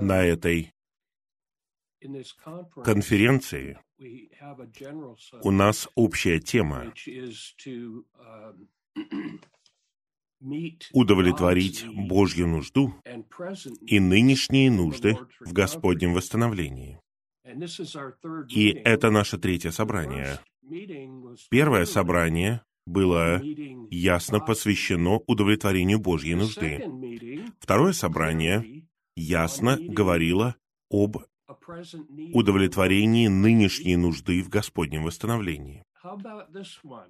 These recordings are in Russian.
На этой конференции у нас общая тема удовлетворить Божью нужду и нынешние нужды в Господнем восстановлении. И это наше третье собрание. Первое собрание было ясно посвящено удовлетворению Божьей нужды. Второе собрание ясно говорило об удовлетворении нынешней нужды в Господнем восстановлении.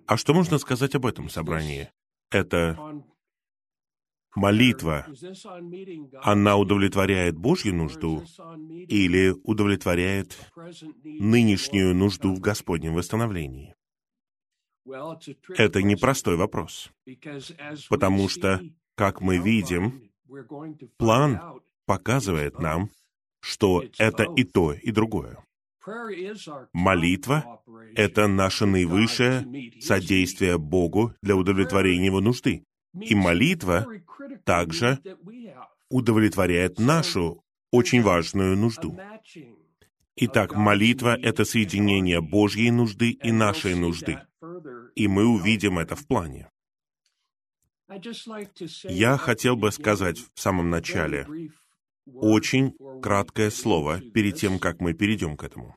А что можно сказать об этом собрании? Это молитва, она удовлетворяет Божью нужду или удовлетворяет нынешнюю нужду в Господнем восстановлении? Это непростой вопрос, потому что, как мы видим, план показывает нам, что это и то, и другое. Молитва — это наше наивысшее содействие Богу для удовлетворения Его нужды. И молитва также удовлетворяет нашу очень важную нужду. Итак, молитва — это соединение Божьей нужды и нашей нужды. И мы увидим это в плане. Я хотел бы сказать в самом начале очень краткое слово перед тем, как мы перейдем к этому.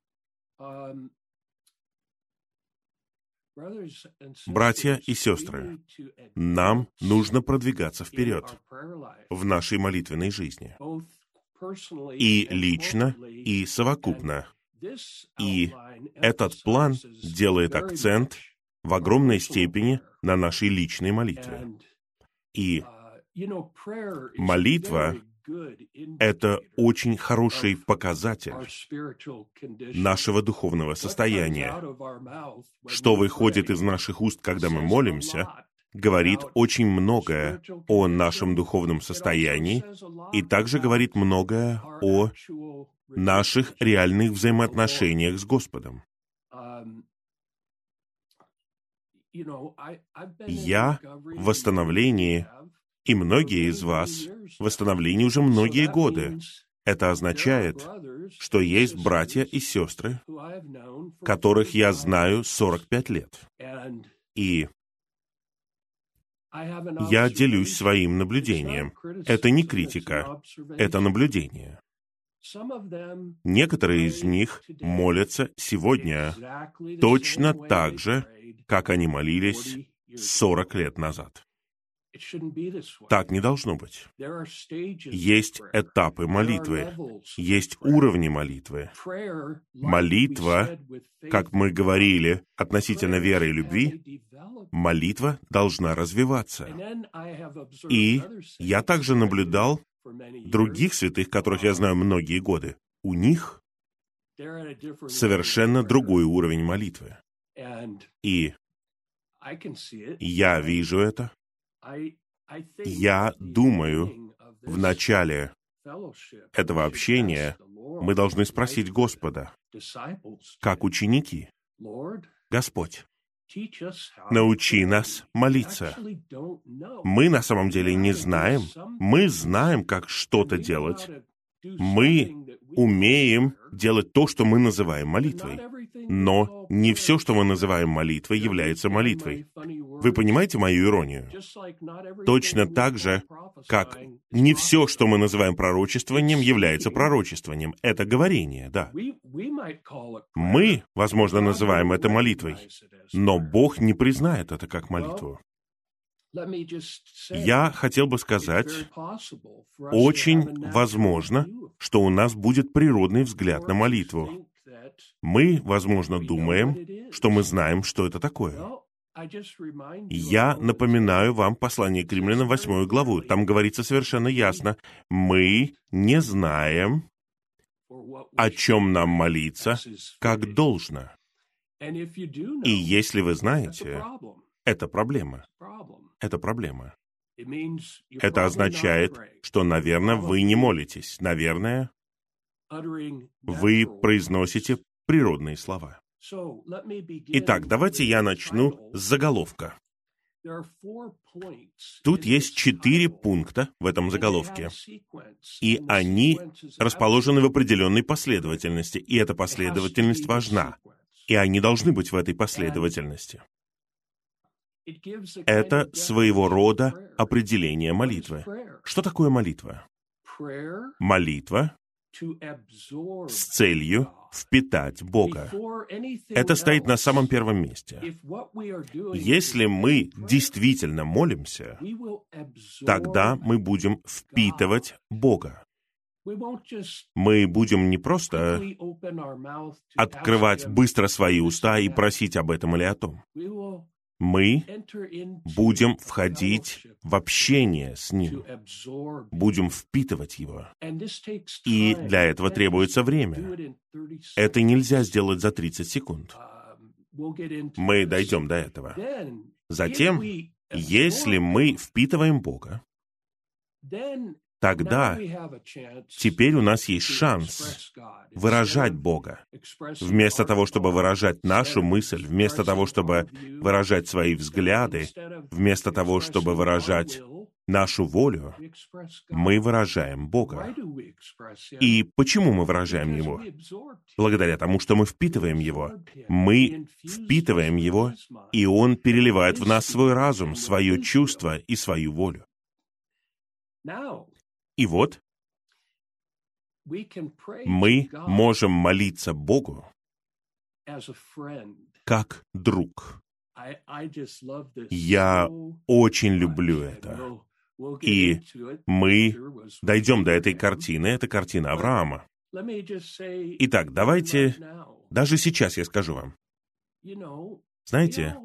Братья и сестры, нам нужно продвигаться вперед в нашей молитвенной жизни. И лично, и совокупно. И этот план делает акцент в огромной степени на нашей личной молитве. И молитва это очень хороший показатель нашего духовного состояния. Что выходит из наших уст, когда мы молимся, говорит очень многое о нашем духовном состоянии и также говорит многое о наших реальных взаимоотношениях с Господом. Я в восстановлении и многие из вас в восстановлении уже многие годы. Это означает, что есть братья и сестры, которых я знаю 45 лет. И я делюсь своим наблюдением. Это не критика, это наблюдение. Некоторые из них молятся сегодня точно так же, как они молились 40 лет назад. Так не должно быть. Есть этапы молитвы, есть уровни молитвы. Молитва, как мы говорили относительно веры и любви, молитва должна развиваться. И я также наблюдал других святых, которых я знаю многие годы. У них совершенно другой уровень молитвы. И я вижу это, я думаю, в начале этого общения мы должны спросить Господа, как ученики, Господь, научи нас молиться. Мы на самом деле не знаем. Мы знаем, как что-то делать. Мы умеем делать то, что мы называем молитвой. Но не все, что мы называем молитвой, является молитвой. Вы понимаете мою иронию? Точно так же, как не все, что мы называем пророчествованием, является пророчествованием. Это говорение, да. Мы, возможно, называем это молитвой, но Бог не признает это как молитву. Я хотел бы сказать, очень возможно, что у нас будет природный взгляд на молитву. Мы, возможно, думаем, что мы знаем, что это такое. Я напоминаю вам послание к римлянам, восьмую главу. Там говорится совершенно ясно. Мы не знаем, о чем нам молиться, как должно. И если вы знаете, это проблема. Это проблема. Это означает, что, наверное, вы не молитесь. Наверное, вы произносите природные слова. Итак, давайте я начну с заголовка. Тут есть четыре пункта в этом заголовке, и они расположены в определенной последовательности, и эта последовательность важна, и они должны быть в этой последовательности. Это своего рода определение молитвы. Что такое молитва? Молитва с целью впитать Бога. Это стоит на самом первом месте. Если мы действительно молимся, тогда мы будем впитывать Бога. Мы будем не просто открывать быстро свои уста и просить об этом или о том мы будем входить в общение с Ним, будем впитывать Его. И для этого требуется время. Это нельзя сделать за 30 секунд. Мы дойдем до этого. Затем, если мы впитываем Бога, тогда теперь у нас есть шанс выражать Бога. Вместо того, чтобы выражать нашу мысль, вместо того, чтобы выражать свои взгляды, вместо того, чтобы выражать нашу волю, мы выражаем Бога. И почему мы выражаем Его? Благодаря тому, что мы впитываем Его. Мы впитываем Его, и Он переливает в нас свой разум, свое чувство и свою волю. И вот мы можем молиться Богу как друг. Я очень люблю это. И мы дойдем до этой картины. Это картина Авраама. Итак, давайте, даже сейчас я скажу вам. Знаете,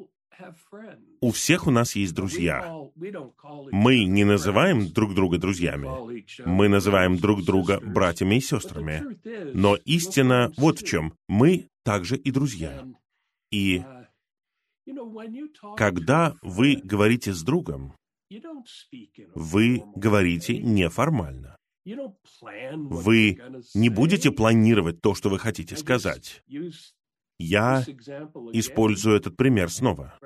у всех у нас есть друзья. Мы не называем друг друга друзьями. Мы называем друг друга братьями и сестрами. Но истина вот в чем. Мы также и друзья. И когда вы говорите с другом, вы говорите неформально. Вы не будете планировать то, что вы хотите сказать. Я использую этот пример снова.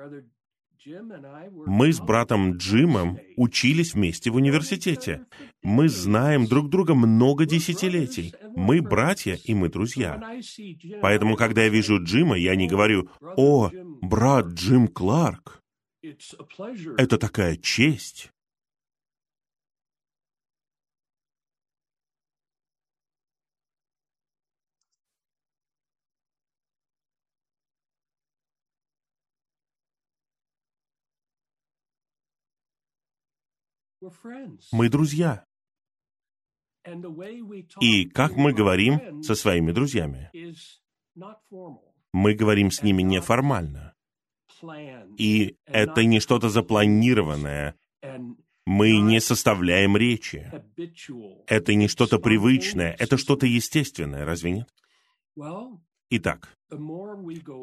Мы с братом Джимом учились вместе в университете. Мы знаем друг друга много десятилетий. Мы братья и мы друзья. Поэтому, когда я вижу Джима, я не говорю «О, брат Джим Кларк». Это такая честь. Мы друзья. И как мы говорим со своими друзьями? Мы говорим с ними неформально. И это не что-то запланированное. Мы не составляем речи. Это не что-то привычное, это что-то естественное, разве нет? Итак,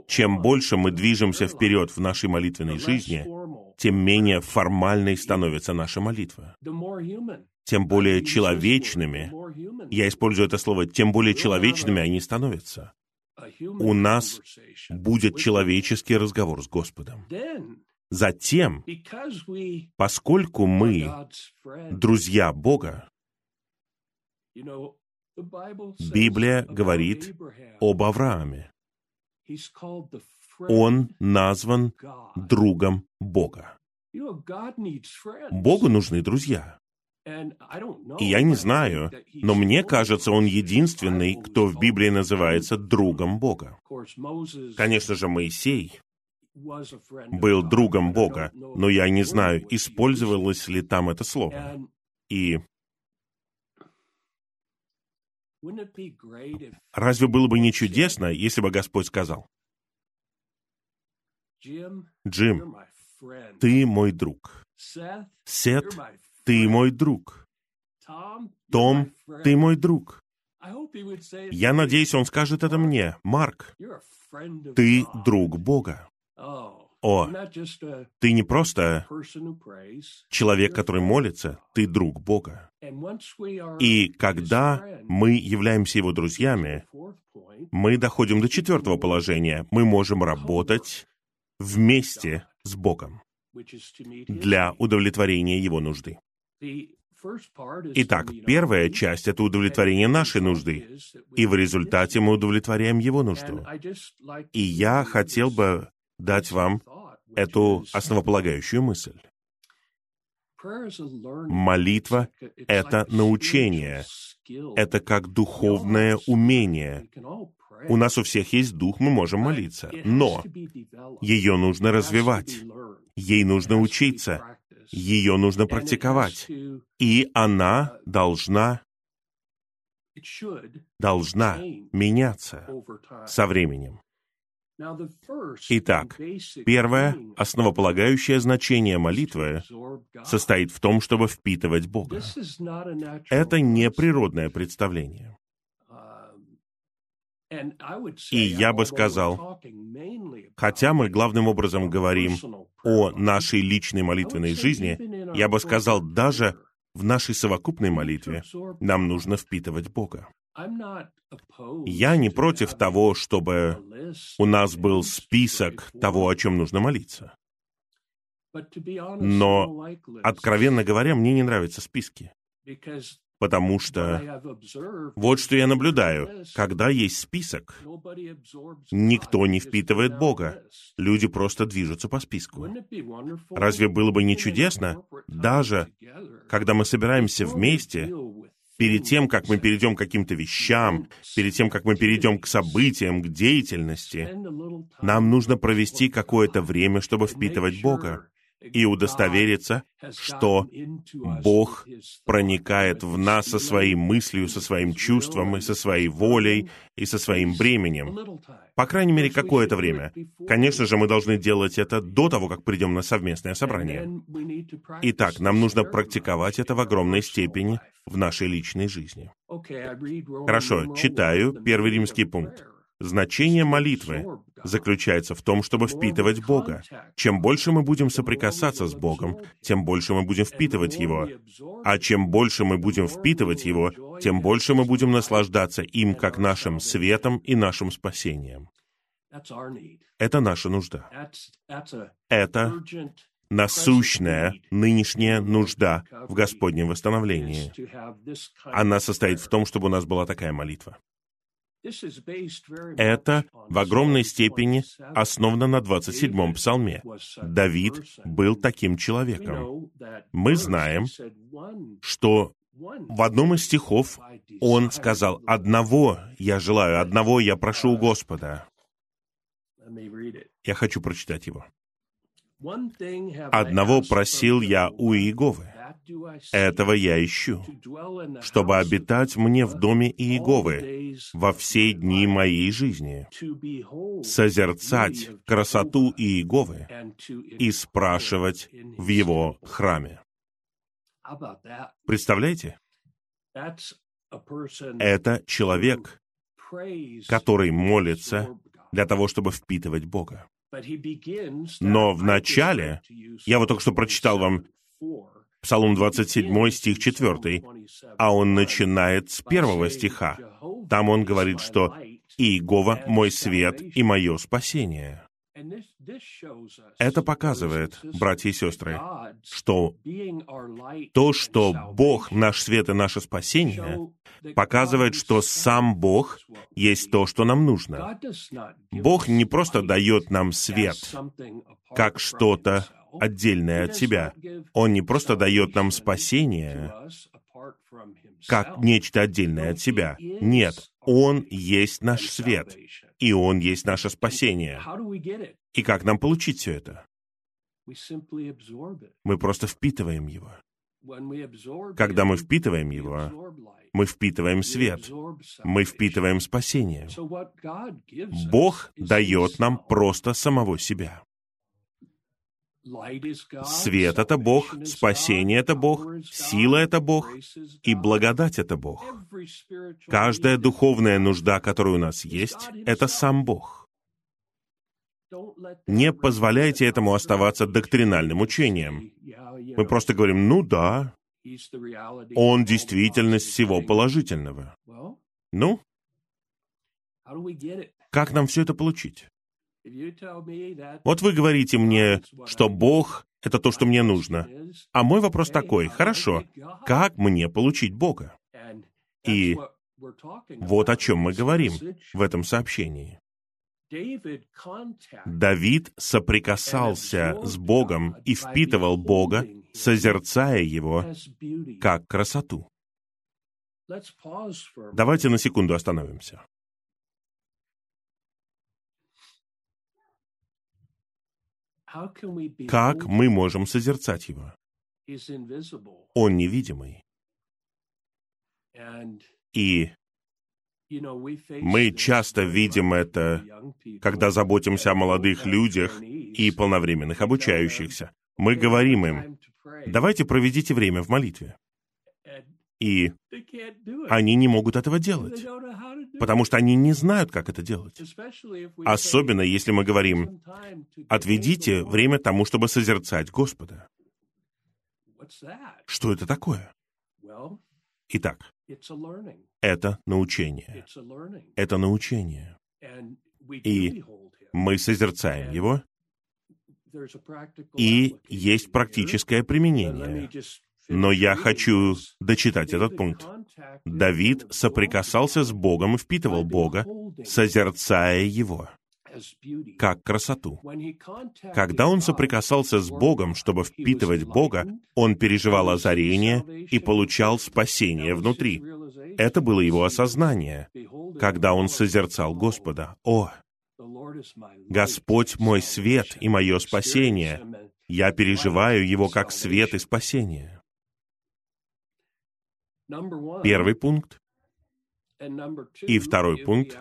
чем больше мы движемся вперед в нашей молитвенной жизни, тем менее формальной становится наша молитва. Тем более человечными, я использую это слово, тем более человечными они становятся. У нас будет человеческий разговор с Господом. Затем, поскольку мы друзья Бога, Библия говорит об Аврааме. Он назван другом Бога. Богу нужны друзья. И я не знаю, но мне кажется, он единственный, кто в Библии называется другом Бога. Конечно же, Моисей был другом Бога, но я не знаю, использовалось ли там это слово. И Разве было бы не чудесно, если бы Господь сказал, «Джим, ты мой друг. Сет, ты мой друг. Том, ты мой друг». Я надеюсь, он скажет это мне. Марк, ты друг Бога. О, ты не просто человек, который молится, ты друг Бога. И когда мы являемся Его друзьями, мы доходим до четвертого положения. Мы можем работать вместе с Богом. для удовлетворения его нужды. Итак, первая часть — это удовлетворение нашей нужды, и в результате мы удовлетворяем его нужду. И я хотел бы дать вам эту основополагающую мысль. Молитва — это научение, это как духовное умение. У нас у всех есть дух, мы можем молиться, но ее нужно развивать, ей нужно учиться, ее нужно практиковать, и она должна должна меняться со временем. Итак, первое основополагающее значение молитвы состоит в том, чтобы впитывать Бога. Это не природное представление. И я бы сказал, хотя мы главным образом говорим о нашей личной молитвенной жизни, я бы сказал, даже в нашей совокупной молитве нам нужно впитывать Бога. Я не против того, чтобы у нас был список того, о чем нужно молиться. Но, откровенно говоря, мне не нравятся списки. Потому что вот что я наблюдаю. Когда есть список, никто не впитывает Бога. Люди просто движутся по списку. Разве было бы не чудесно, даже когда мы собираемся вместе, перед тем, как мы перейдем к каким-то вещам, перед тем, как мы перейдем к событиям, к деятельности, нам нужно провести какое-то время, чтобы впитывать Бога и удостовериться, что Бог проникает в нас со своей мыслью, со своим чувством, и со своей волей, и со своим бременем. По крайней мере, какое-то время. Конечно же, мы должны делать это до того, как придем на совместное собрание. Итак, нам нужно практиковать это в огромной степени в нашей личной жизни. Хорошо, читаю первый римский пункт. Значение молитвы заключается в том, чтобы впитывать Бога. Чем больше мы будем соприкасаться с Богом, тем больше мы будем впитывать Его. А чем больше мы будем впитывать Его, тем больше мы будем наслаждаться им как нашим светом и нашим спасением. Это наша нужда. Это насущная нынешняя нужда в Господнем восстановлении. Она состоит в том, чтобы у нас была такая молитва. Это в огромной степени основано на 27-м псалме. Давид был таким человеком. Мы знаем, что в одном из стихов он сказал, «Одного я желаю, одного я прошу у Господа». Я хочу прочитать его. «Одного просил я у Иеговы, этого я ищу, чтобы обитать мне в доме Иеговы во все дни моей жизни, созерцать красоту Иеговы и спрашивать в его храме. Представляете? Это человек, который молится для того, чтобы впитывать Бога. Но в начале, я вот только что прочитал вам Псалом 27, стих 4, а он начинает с первого стиха. Там он говорит, что «Иегова — мой свет и мое спасение». Это показывает, братья и сестры, что то, что Бог — наш свет и наше спасение, показывает, что сам Бог есть то, что нам нужно. Бог не просто дает нам свет, как что-то отдельное от себя. Он не просто дает нам спасение, как нечто отдельное от себя. Нет, Он есть наш свет, и Он есть наше спасение. И как нам получить все это? Мы просто впитываем его. Когда мы впитываем его, мы впитываем свет, мы впитываем спасение. Бог дает нам просто самого себя. Свет — это Бог, спасение — это Бог, сила — это Бог, и благодать — это Бог. Каждая духовная нужда, которая у нас есть, — это сам Бог. Не позволяйте этому оставаться доктринальным учением. Мы просто говорим, ну да, он действительность всего положительного. Ну, как нам все это получить? Вот вы говорите мне, что Бог Это то, что мне нужно. А мой вопрос такой, хорошо, как мне получить Бога? И вот о чем мы говорим в этом сообщении. Давид соприкасался с Богом и впитывал Бога, созерцая Его как красоту. Давайте на секунду остановимся. Как мы можем созерцать Его? Он невидимый. И мы часто видим это, когда заботимся о молодых людях и полновременных обучающихся. Мы говорим им, давайте проведите время в молитве. И они не могут этого делать, потому что они не знают, как это делать. Особенно, если мы говорим, отведите время тому, чтобы созерцать Господа. Что это такое? Итак, это научение. Это научение. И мы созерцаем его, и есть практическое применение. Но я хочу дочитать этот пункт. Давид соприкасался с Богом и впитывал Бога, созерцая Его как красоту. Когда он соприкасался с Богом, чтобы впитывать Бога, он переживал озарение и получал спасение внутри. Это было его осознание, когда он созерцал Господа. «О, Господь мой свет и мое спасение! Я переживаю Его как свет и спасение». Первый пункт и второй пункт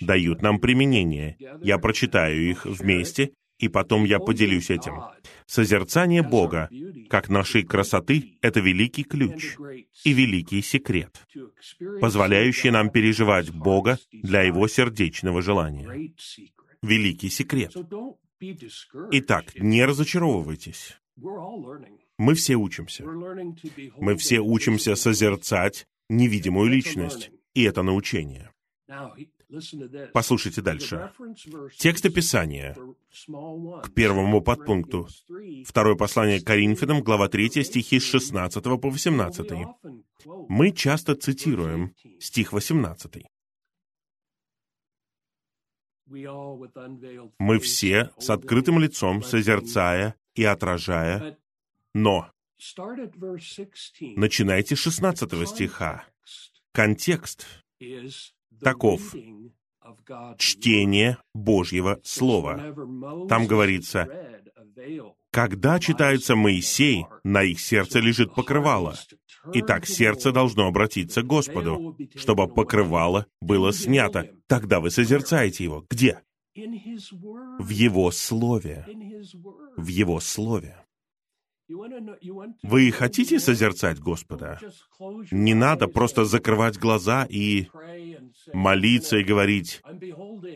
дают нам применение. Я прочитаю их вместе, и потом я поделюсь этим. Созерцание Бога, как нашей красоты, это великий ключ и великий секрет, позволяющий нам переживать Бога для Его сердечного желания. Великий секрет. Итак, не разочаровывайтесь. Мы все учимся. Мы все учимся созерцать невидимую личность, и это научение. Послушайте дальше. Текст описания к первому подпункту. Второе послание Коринфянам, глава 3, стихи с 16 по 18. Мы часто цитируем стих 18. Мы все с открытым лицом, созерцая и отражая, но начинайте с 16 стиха. Контекст таков. Чтение Божьего Слова. Там говорится, когда читается Моисей, на их сердце лежит покрывало. Итак, сердце должно обратиться к Господу, чтобы покрывало было снято. Тогда вы созерцаете его. Где? В Его Слове. В Его Слове. Вы хотите созерцать Господа? Не надо просто закрывать глаза и молиться и говорить,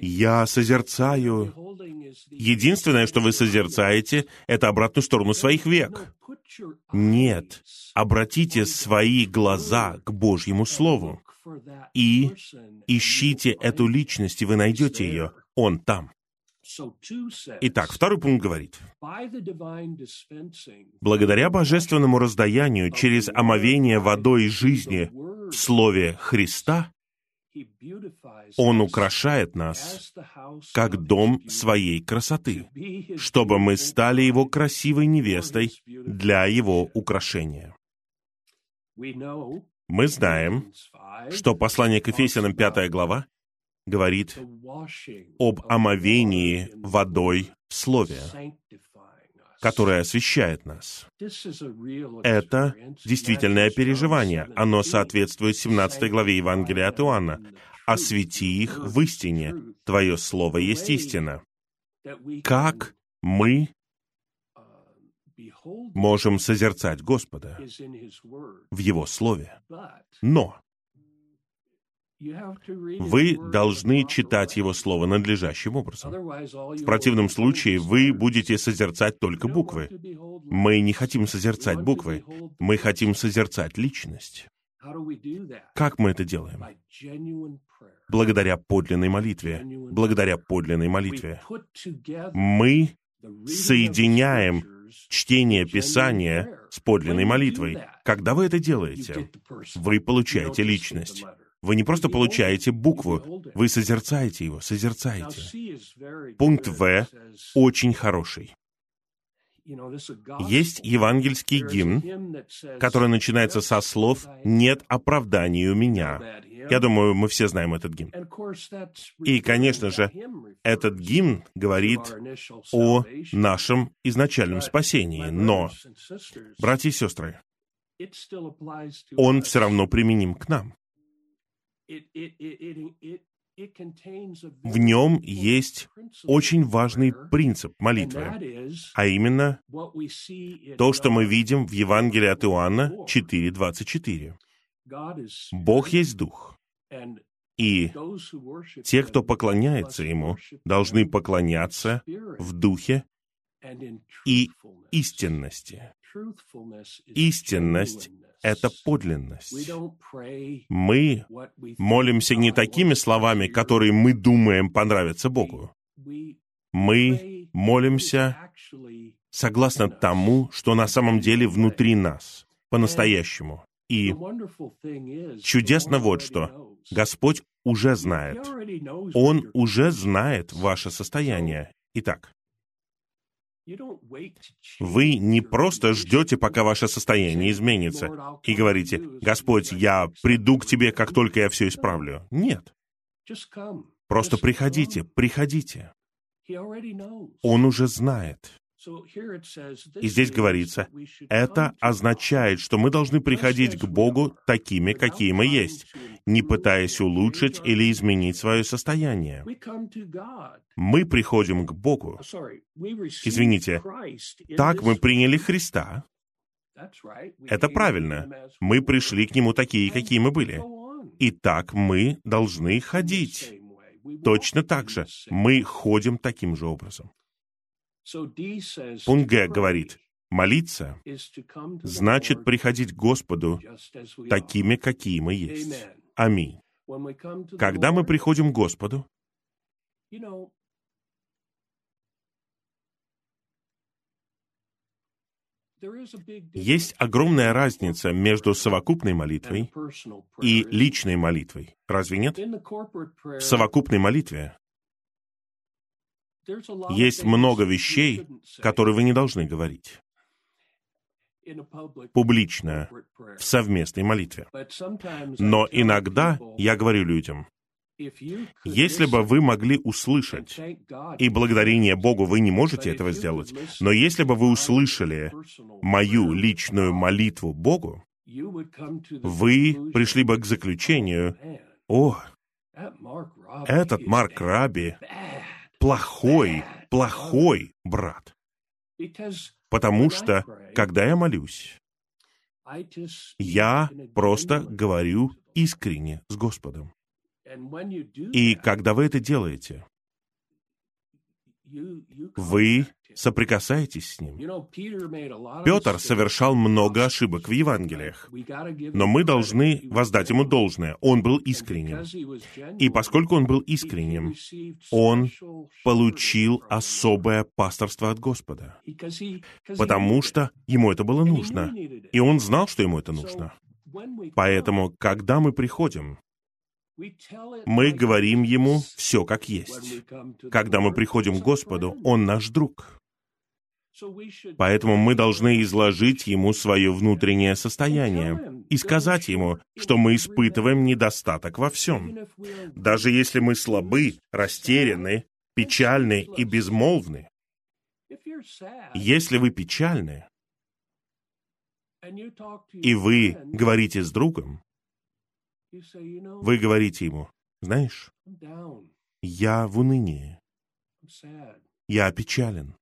«Я созерцаю». Единственное, что вы созерцаете, это обратную сторону своих век. Нет, обратите свои глаза к Божьему Слову и ищите эту личность, и вы найдете ее. Он там. Итак, второй пункт говорит, благодаря божественному раздаянию через омовение водой жизни в Слове Христа, Он украшает нас как дом своей красоты, чтобы мы стали Его красивой невестой для Его украшения. Мы знаем, что послание к Ефесянам 5 глава говорит об омовении водой в Слове, которое освещает нас. Это действительное переживание. Оно соответствует 17 главе Евангелия от Иоанна. «Освети их в истине, Твое Слово есть истина». Как мы можем созерцать Господа в Его Слове. Но вы должны читать Его Слово надлежащим образом. В противном случае вы будете созерцать только буквы. Мы не хотим созерцать буквы, мы хотим созерцать личность. Как мы это делаем? Благодаря подлинной молитве. Благодаря подлинной молитве. Мы соединяем чтение Писания с подлинной молитвой. Когда вы это делаете, вы получаете личность. Вы не просто получаете букву, вы созерцаете его, созерцаете. Пункт В очень хороший. Есть евангельский гимн, который начинается со слов «Нет оправдания у меня». Я думаю, мы все знаем этот гимн. И, конечно же, этот гимн говорит о нашем изначальном спасении. Но, братья и сестры, он все равно применим к нам. В нем есть очень важный принцип молитвы, а именно то, что мы видим в Евангелии от Иоанна 4.24. Бог есть Дух, и те, кто поклоняется Ему, должны поклоняться в Духе и истинности. Истинность это подлинность. Мы молимся не такими словами, которые мы думаем понравятся Богу. Мы молимся согласно тому, что на самом деле внутри нас, по-настоящему. И чудесно вот что. Господь уже знает. Он уже знает ваше состояние. Итак, вы не просто ждете, пока ваше состояние изменится, и говорите, «Господь, я приду к Тебе, как только я все исправлю». Нет. Просто приходите, приходите. Он уже знает. И здесь говорится, это означает, что мы должны приходить к Богу такими, какие мы есть, не пытаясь улучшить или изменить свое состояние. Мы приходим к Богу. Извините, так мы приняли Христа. Это правильно. Мы пришли к Нему такие, какие мы были. И так мы должны ходить. Точно так же. Мы ходим таким же образом. Пункт Г говорит, молиться значит приходить к Господу такими, какие мы есть. Аминь. Когда мы приходим к Господу, есть огромная разница между совокупной молитвой и личной молитвой. Разве нет? В совокупной молитве есть много вещей, которые вы не должны говорить публично, в совместной молитве. Но иногда я говорю людям, если бы вы могли услышать, и благодарение Богу вы не можете этого сделать, но если бы вы услышали мою личную молитву Богу, вы пришли бы к заключению, о, этот Марк Раби плохой, плохой брат. Потому что, когда я молюсь, я просто говорю искренне с Господом. И когда вы это делаете, вы соприкасаетесь с Ним. Петр совершал много ошибок в Евангелиях, но мы должны воздать ему должное. Он был искренним. И поскольку он был искренним, он получил особое пасторство от Господа, потому что ему это было нужно. И он знал, что ему это нужно. Поэтому, когда мы приходим, мы говорим Ему все как есть. Когда мы приходим к Господу, Он наш друг. Поэтому мы должны изложить Ему свое внутреннее состояние и сказать Ему, что мы испытываем недостаток во всем. Даже если мы слабы, растеряны, печальны и безмолвны. Если вы печальны, и вы говорите с другом, вы говорите ему, знаешь, я в унынии, я опечален.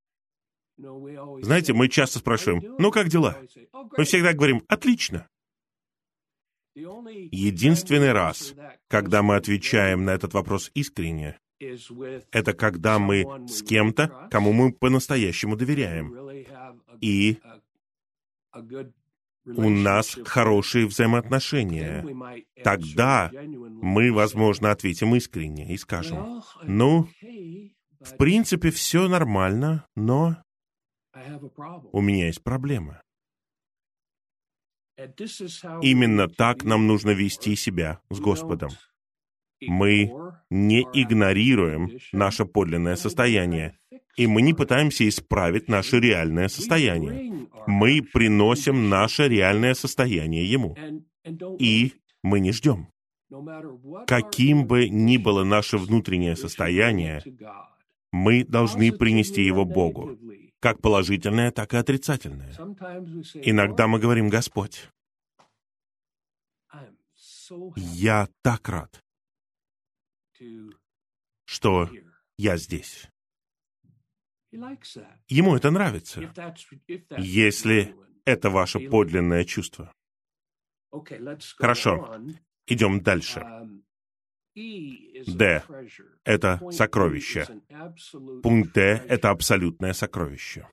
Знаете, мы часто спрашиваем, ну как дела? Мы всегда говорим, отлично. Единственный раз, когда мы отвечаем на этот вопрос искренне, это когда мы с кем-то, кому мы по-настоящему доверяем. И у нас хорошие взаимоотношения. Тогда мы, возможно, ответим искренне и скажем, ну, в принципе, все нормально, но у меня есть проблема. Именно так нам нужно вести себя с Господом. Мы не игнорируем наше подлинное состояние, и мы не пытаемся исправить наше реальное состояние. Мы приносим наше реальное состояние Ему. И мы не ждем. Каким бы ни было наше внутреннее состояние, мы должны принести его Богу, как положительное, так и отрицательное. Иногда мы говорим, Господь, я так рад, что я здесь. Ему это нравится, если это ваше подлинное чувство. Хорошо, идем дальше. Д — это сокровище. Пункт Д — это абсолютное сокровище.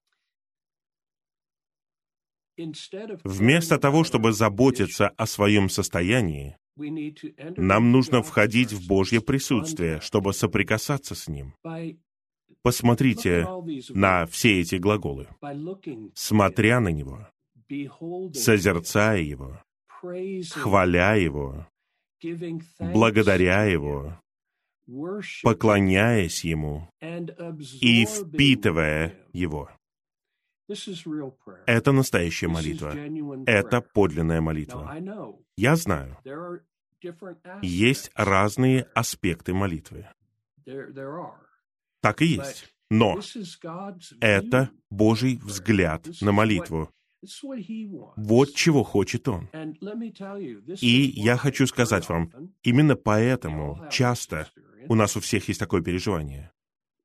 Вместо того, чтобы заботиться о своем состоянии, нам нужно входить в Божье присутствие, чтобы соприкасаться с Ним. Посмотрите на все эти глаголы. Смотря на Него, созерцая Его, хваля Его, благодаря Его, поклоняясь Ему и впитывая Его. Это настоящая молитва. Это подлинная молитва. Я знаю, есть разные аспекты молитвы. Так и есть. Но это Божий взгляд на молитву. Вот чего хочет Он. И я хочу сказать вам, именно поэтому часто у нас у всех есть такое переживание.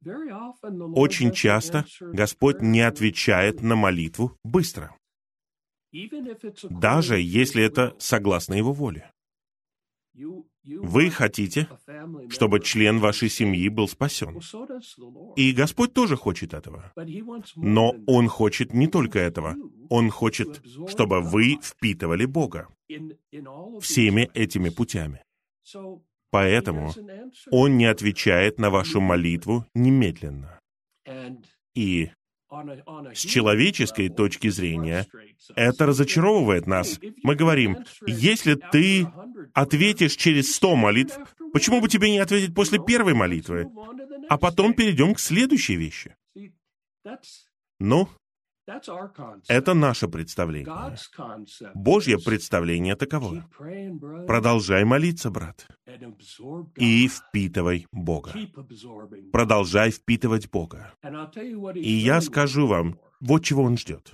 Очень часто Господь не отвечает на молитву быстро, даже если это согласно Его воле. Вы хотите, чтобы член вашей семьи был спасен. И Господь тоже хочет этого. Но Он хочет не только этого. Он хочет, чтобы вы впитывали Бога всеми этими путями. Поэтому Он не отвечает на вашу молитву немедленно. И с человеческой точки зрения это разочаровывает нас. Мы говорим, если ты ответишь через сто молитв, почему бы тебе не ответить после первой молитвы? А потом перейдем к следующей вещи. Ну, это наше представление. Божье представление таково. Продолжай молиться, брат, и впитывай Бога. Продолжай впитывать Бога. И я скажу вам, вот чего Он ждет.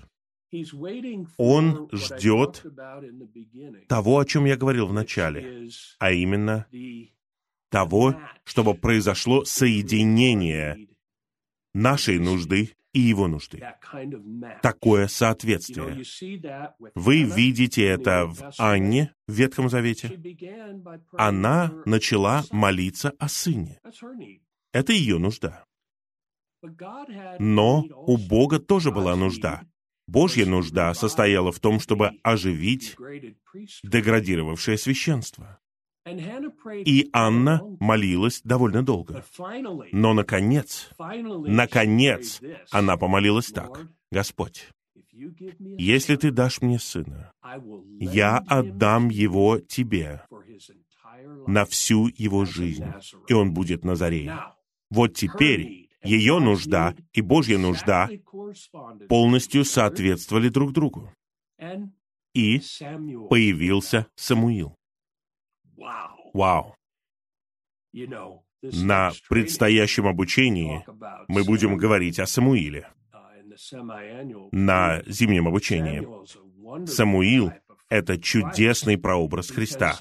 Он ждет того, о чем я говорил в начале, а именно того, чтобы произошло соединение нашей нужды и его нужды. Такое соответствие. Вы видите это в Анне в Ветхом Завете. Она начала молиться о сыне. Это ее нужда. Но у Бога тоже была нужда. Божья нужда состояла в том, чтобы оживить деградировавшее священство. И Анна молилась довольно долго. Но, наконец, наконец, она помолилась так. «Господь, если Ты дашь мне сына, я отдам его Тебе на всю его жизнь, и он будет Назареем». Вот теперь ее нужда и Божья нужда полностью соответствовали друг другу. И появился Самуил. Вау! На предстоящем обучении мы будем говорить о Самуиле. На зимнем обучении. Самуил — это чудесный прообраз Христа,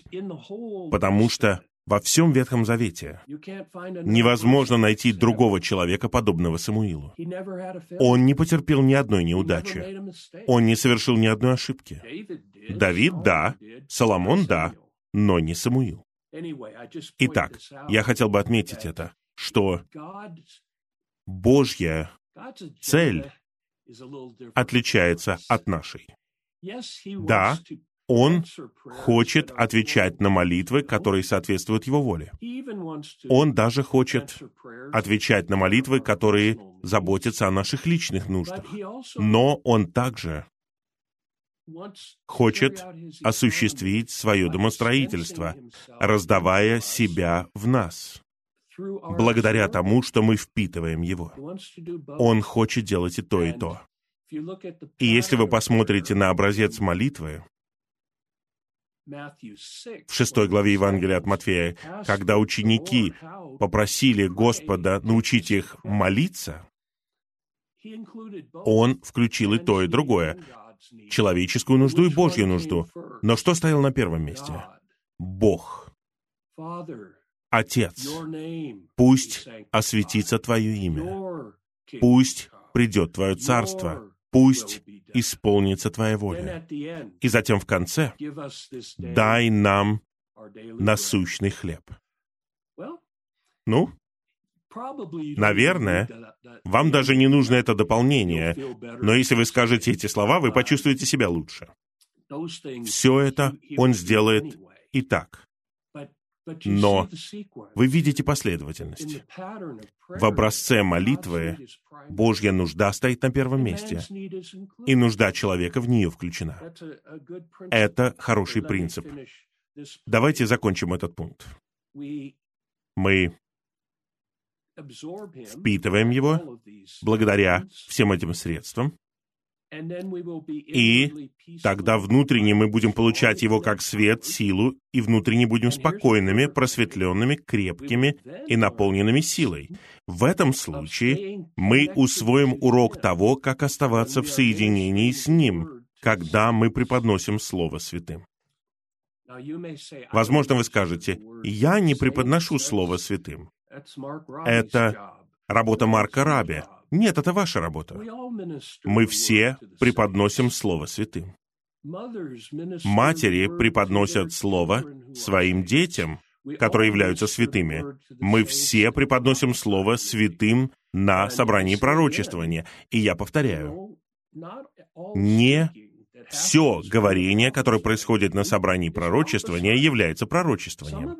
потому что во всем Ветхом Завете невозможно найти другого человека, подобного Самуилу. Он не потерпел ни одной неудачи. Он не совершил ни одной ошибки. Давид — да, Соломон — да, но не Самуил. Итак, я хотел бы отметить это, что Божья цель отличается от нашей. Да, Он хочет отвечать на молитвы, которые соответствуют Его воле. Он даже хочет отвечать на молитвы, которые заботятся о наших личных нуждах. Но Он также хочет осуществить свое домостроительство, раздавая себя в нас, благодаря тому, что мы впитываем его. Он хочет делать и то, и то. И если вы посмотрите на образец молитвы, в шестой главе Евангелия от Матфея, когда ученики попросили Господа научить их молиться, он включил и то, и другое человеческую нужду и Божью нужду. Но что стоял на первом месте? Бог. Отец. Пусть осветится Твое имя. Пусть придет Твое царство. Пусть исполнится Твоя воля. И затем в конце дай нам насущный хлеб. Ну, Наверное, вам даже не нужно это дополнение, но если вы скажете эти слова, вы почувствуете себя лучше. Все это Он сделает и так. Но вы видите последовательность. В образце молитвы Божья нужда стоит на первом месте, и нужда человека в нее включена. Это хороший принцип. Давайте закончим этот пункт. Мы впитываем его благодаря всем этим средствам, и тогда внутренне мы будем получать его как свет, силу, и внутренне будем спокойными, просветленными, крепкими и наполненными силой. В этом случае мы усвоим урок того, как оставаться в соединении с Ним, когда мы преподносим Слово Святым. Возможно, вы скажете, «Я не преподношу Слово Святым». Это работа Марка Раби. Нет, это ваша работа. Мы все преподносим Слово святым. Матери преподносят Слово своим детям, которые являются святыми. Мы все преподносим Слово святым на собрании пророчествования. И я повторяю, не все говорение, которое происходит на собрании пророчествования, является пророчествованием.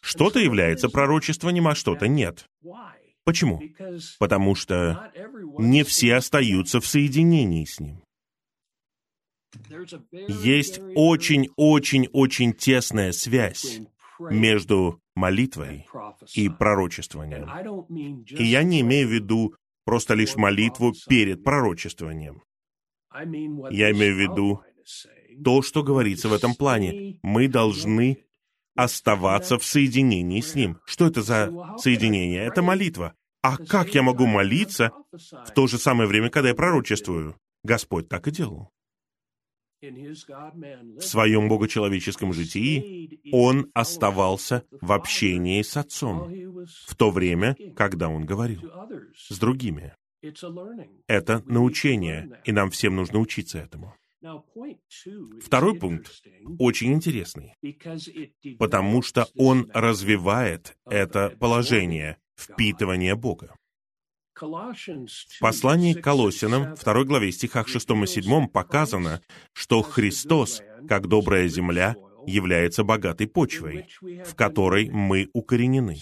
Что-то является пророчествованием, а что-то нет. Почему? Потому что не все остаются в соединении с ним. Есть очень-очень-очень тесная связь между молитвой и пророчествованием. И я не имею в виду просто лишь молитву перед пророчествованием. Я имею в виду то, что говорится в этом плане. Мы должны оставаться в соединении с Ним. Что это за соединение? Это молитва. А как я могу молиться в то же самое время, когда я пророчествую? Господь так и делал. В своем богочеловеческом житии он оставался в общении с Отцом в то время, когда он говорил с другими. Это научение, и нам всем нужно учиться этому. Второй пункт очень интересный, потому что он развивает это положение впитывания Бога. В послании к Колосинам, 2 главе стихах 6 и 7 показано, что Христос, как добрая земля, является богатой почвой, в которой мы укоренены,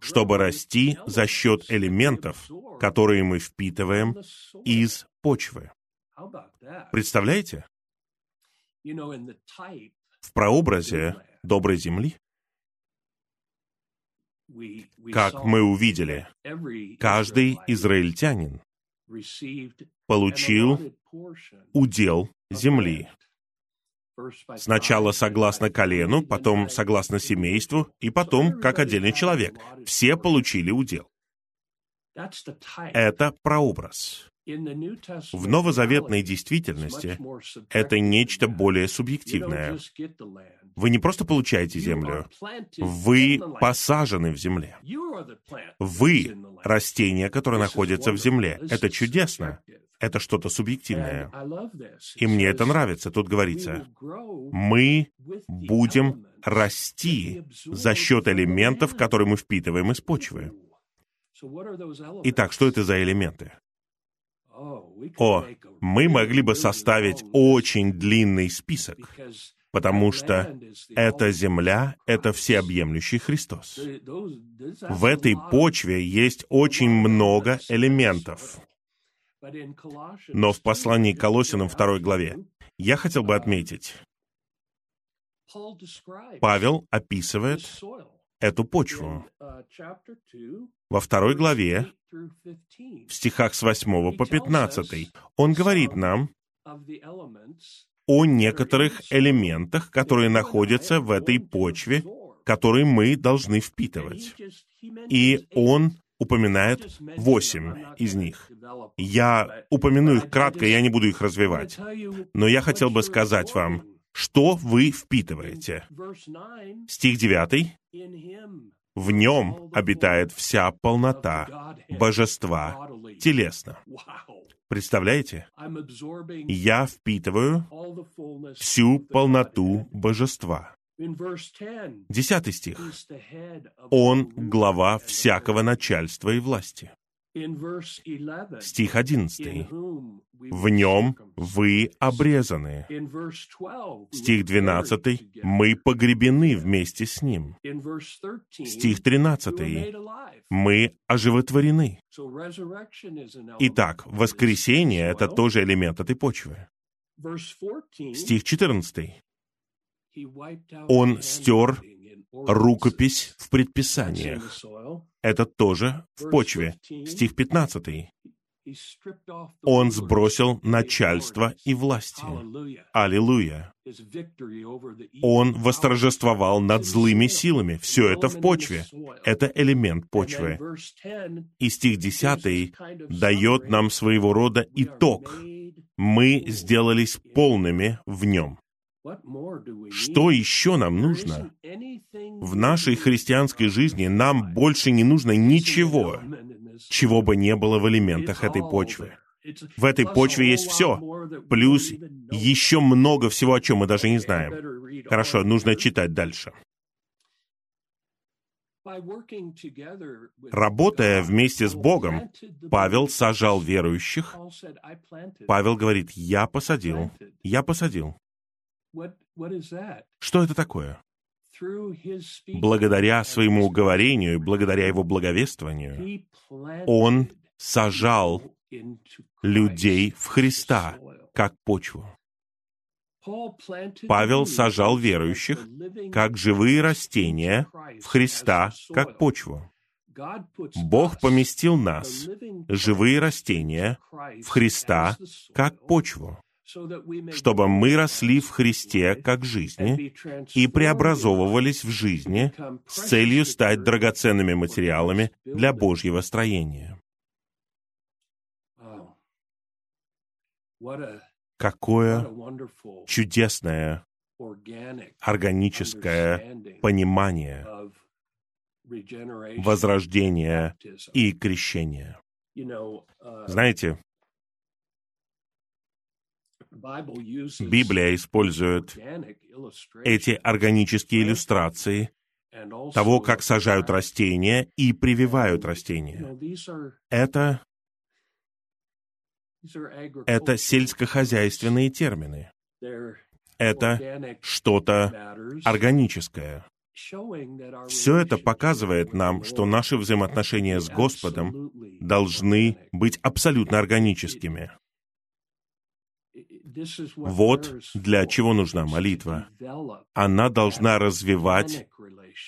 чтобы расти за счет элементов, которые мы впитываем из почвы. Представляете? В прообразе доброй земли, как мы увидели, каждый израильтянин получил удел земли. Сначала согласно колену, потом согласно семейству, и потом как отдельный человек. Все получили удел. Это прообраз. В новозаветной действительности это нечто более субъективное. Вы не просто получаете землю, вы посажены в земле. Вы — растение, которое находится в земле. Это чудесно. Это что-то субъективное. И мне это нравится. Тут говорится, мы будем расти за счет элементов, которые мы впитываем из почвы. Итак, что это за элементы? О, мы могли бы составить очень длинный список, потому что эта земля — это всеобъемлющий Христос. В этой почве есть очень много элементов. Но в послании к Колосинам 2 главе я хотел бы отметить, Павел описывает эту почву. Во второй главе, в стихах с 8 по 15, он говорит нам о некоторых элементах, которые находятся в этой почве, которые мы должны впитывать. И он упоминает восемь из них. Я упомяну их кратко, я не буду их развивать. Но я хотел бы сказать вам, что вы впитываете. Стих 9. В нем обитает вся полнота божества телесно. Представляете? Я впитываю всю полноту божества. Десятый стих. Он глава всякого начальства и власти. Стих 11. В нем вы обрезаны. Стих 12. Мы погребены вместе с ним. Стих 13. Мы оживотворены. Итак, воскресение — это тоже элемент этой почвы. Стих 14. Он стер рукопись в предписаниях. Это тоже в почве. Стих 15. Он сбросил начальство и власти. Аллилуйя. Он восторжествовал над злыми силами. Все это в почве. Это элемент почвы. И стих 10 дает нам своего рода итог. Мы сделались полными в нем. Что еще нам нужно? В нашей христианской жизни нам больше не нужно ничего, чего бы не было в элементах этой почвы. В этой почве есть все, плюс еще много всего, о чем мы даже не знаем. Хорошо, нужно читать дальше. Работая вместе с Богом, Павел сажал верующих. Павел говорит, я посадил, я посадил. Что это такое? Благодаря своему уговорению благодаря его благовествованию, он сажал людей в Христа как почву. Павел сажал верующих как живые растения в Христа как почву. Бог поместил нас, живые растения, в Христа как почву чтобы мы росли в Христе как жизни и преобразовывались в жизни с целью стать драгоценными материалами для Божьего строения. Какое чудесное органическое понимание возрождения и крещения. Знаете, Библия использует эти органические иллюстрации того, как сажают растения и прививают растения. Это, это сельскохозяйственные термины. Это что-то органическое. Все это показывает нам, что наши взаимоотношения с Господом должны быть абсолютно органическими. Вот для чего нужна молитва. Она должна развивать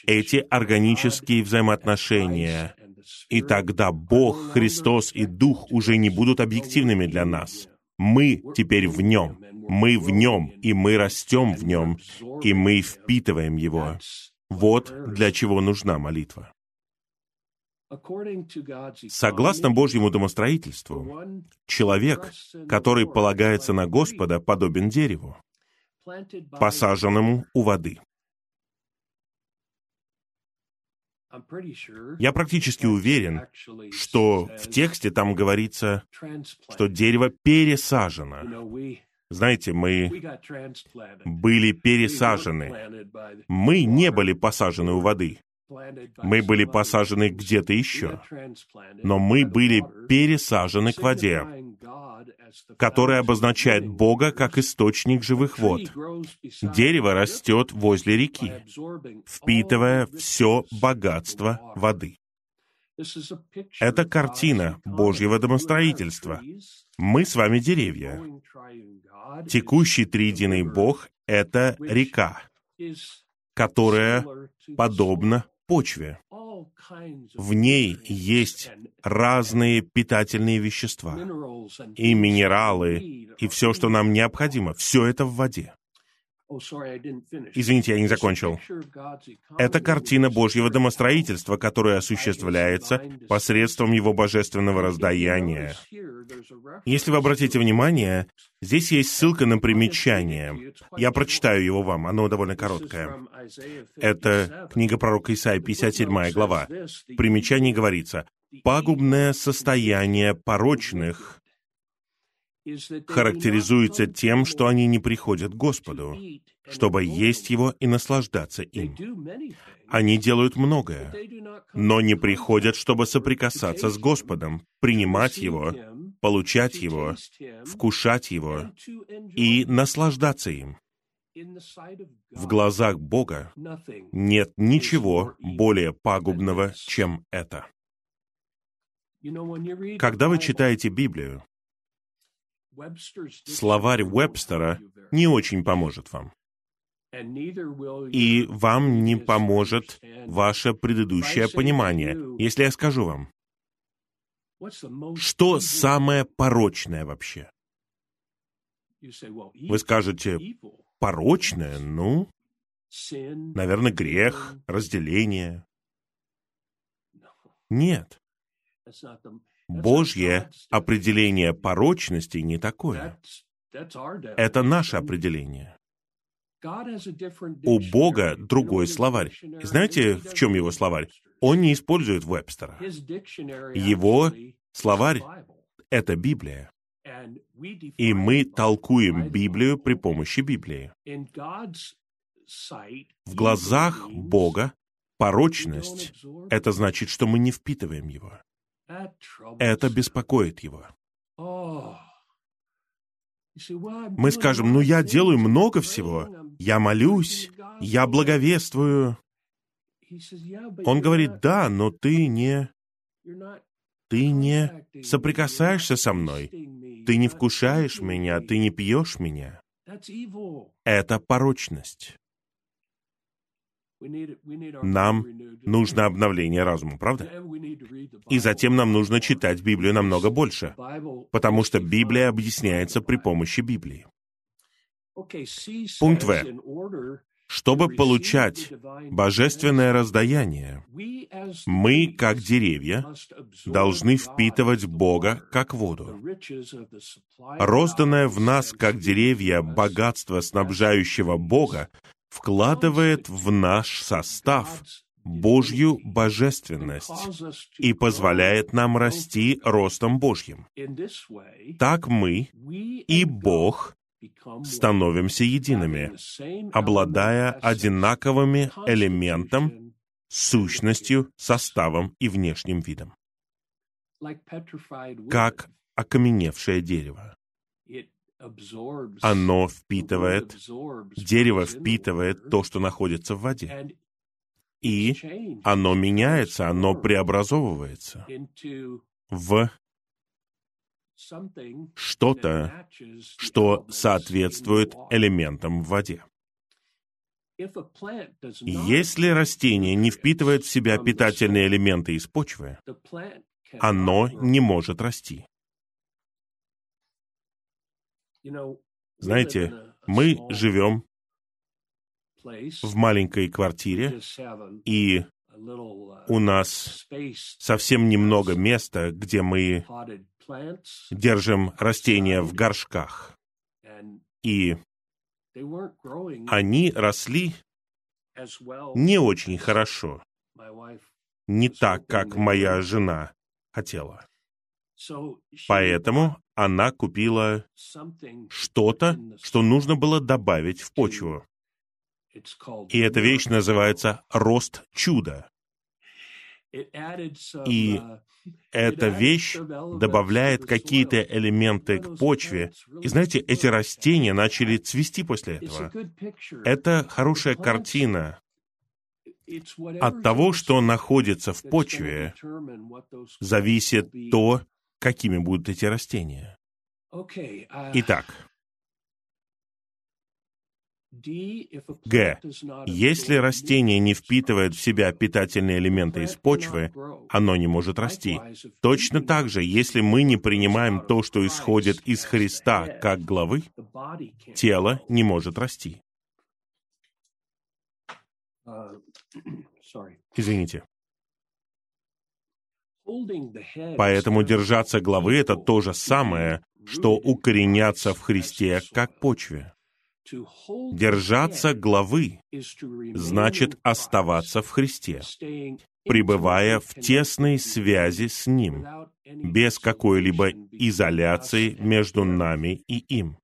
эти органические взаимоотношения. И тогда Бог, Христос и Дух уже не будут объективными для нас. Мы теперь в Нем. Мы в Нем, и мы растем в Нем, и мы впитываем Его. Вот для чего нужна молитва. Согласно Божьему домостроительству, человек, который полагается на Господа, подобен дереву, посаженному у воды. Я практически уверен, что в тексте там говорится, что дерево пересажено. Знаете, мы были пересажены. Мы не были посажены у воды. Мы были посажены где-то еще, но мы были пересажены к воде, которая обозначает Бога как источник живых вод. Дерево растет возле реки, впитывая все богатство воды. Это картина Божьего домостроительства. Мы с вами деревья. Текущий триединый Бог — это река, которая подобна почве. В ней есть разные питательные вещества и минералы, и все, что нам необходимо. Все это в воде. Извините, я не закончил. Это картина Божьего домостроительства, которая осуществляется посредством Его божественного раздаяния. Если вы обратите внимание, здесь есть ссылка на примечание. Я прочитаю его вам, оно довольно короткое. Это книга пророка Исаия, 57 глава. В примечании говорится, «Пагубное состояние порочных характеризуется тем, что они не приходят к Господу, чтобы есть Его и наслаждаться им. Они делают многое, но не приходят, чтобы соприкасаться с Господом, принимать Его, получать Его, вкушать Его и наслаждаться им. В глазах Бога нет ничего более пагубного, чем это. Когда вы читаете Библию, Словарь Вебстера не очень поможет вам. И вам не поможет ваше предыдущее понимание, если я скажу вам, что самое порочное вообще? Вы скажете, порочное? Ну, наверное, грех, разделение. Нет. Божье определение порочности не такое. Это наше определение. У Бога другой словарь. знаете, в чем его словарь? Он не использует Вебстера. Его словарь — это Библия. И мы толкуем Библию при помощи Библии. В глазах Бога порочность — это значит, что мы не впитываем его. Это беспокоит его. Мы скажем, ну я делаю много всего, я молюсь, я благовествую. Он говорит, да, но ты не... Ты не соприкасаешься со мной, ты не вкушаешь меня, ты не пьешь меня. Это порочность. Нам нужно обновление разума, правда? И затем нам нужно читать Библию намного больше, потому что Библия объясняется при помощи Библии. Пункт В. Чтобы получать божественное раздаяние, мы, как деревья, должны впитывать Бога как воду. Розданное в нас, как деревья, богатство снабжающего Бога вкладывает в наш состав Божью божественность и позволяет нам расти ростом Божьим. Так мы и Бог становимся едиными, обладая одинаковыми элементом, сущностью, составом и внешним видом. Как окаменевшее дерево. Оно впитывает, дерево впитывает то, что находится в воде. И оно меняется, оно преобразовывается в что-то, что соответствует элементам в воде. Если растение не впитывает в себя питательные элементы из почвы, оно не может расти. Знаете, мы живем в маленькой квартире, и у нас совсем немного места, где мы держим растения в горшках. И они росли не очень хорошо, не так, как моя жена хотела. Поэтому она купила что-то, что нужно было добавить в почву. И эта вещь называется «рост чуда». И эта вещь добавляет какие-то элементы к почве. И знаете, эти растения начали цвести после этого. Это хорошая картина. От того, что находится в почве, зависит то, какими будут эти растения. Итак, Г. Если растение не впитывает в себя питательные элементы из почвы, оно не может расти. Точно так же, если мы не принимаем то, что исходит из Христа как главы, тело не может расти. Извините. Поэтому держаться главы — это то же самое, что укореняться в Христе как почве. Держаться главы значит оставаться в Христе, пребывая в тесной связи с Ним, без какой-либо изоляции между нами и им.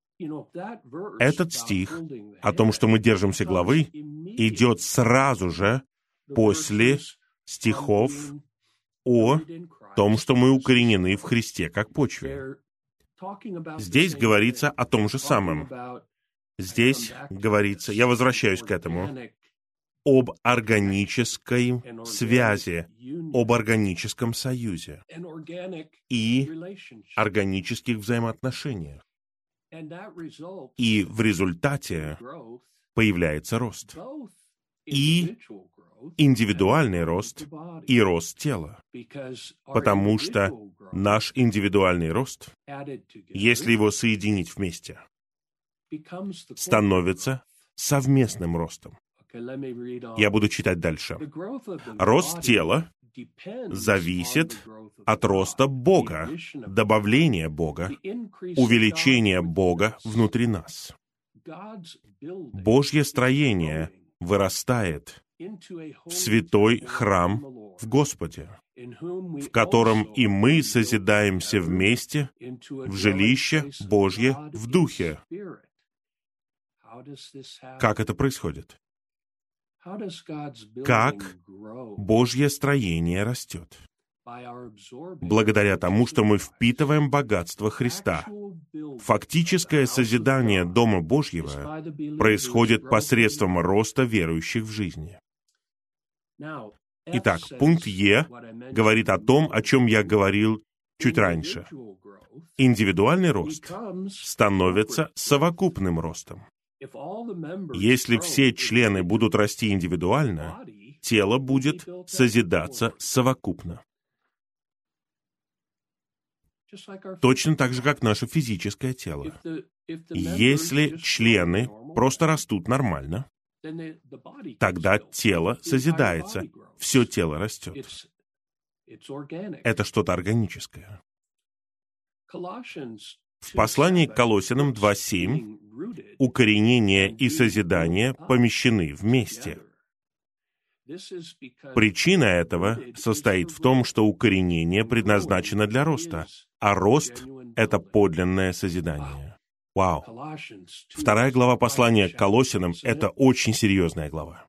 Этот стих о том, что мы держимся главы, идет сразу же после стихов о том, что мы укоренены в Христе как почве. Здесь говорится о том же самом. Здесь говорится, я возвращаюсь к этому, об органической связи, об органическом союзе и органических взаимоотношениях. И в результате появляется рост. И индивидуальный рост и рост тела. Потому что наш индивидуальный рост, если его соединить вместе, становится совместным ростом. Я буду читать дальше. Рост тела зависит от роста Бога, добавления Бога, увеличения Бога внутри нас. Божье строение вырастает в святой храм в Господе, в котором и мы созидаемся вместе в жилище Божье в Духе. Как это происходит? Как Божье строение растет? Благодаря тому, что мы впитываем богатство Христа. Фактическое созидание Дома Божьего происходит посредством роста верующих в жизни. Итак, пункт Е говорит о том, о чем я говорил чуть раньше. Индивидуальный рост становится совокупным ростом. Если все члены будут расти индивидуально, тело будет созидаться совокупно. Точно так же, как наше физическое тело. Если члены просто растут нормально, тогда тело созидается, все тело растет. Это что-то органическое. В послании к Колосинам 2.7 укоренение и созидание помещены вместе. Причина этого состоит в том, что укоренение предназначено для роста, а рост — это подлинное созидание. Вау! Вторая глава послания к Колосинам — это очень серьезная глава.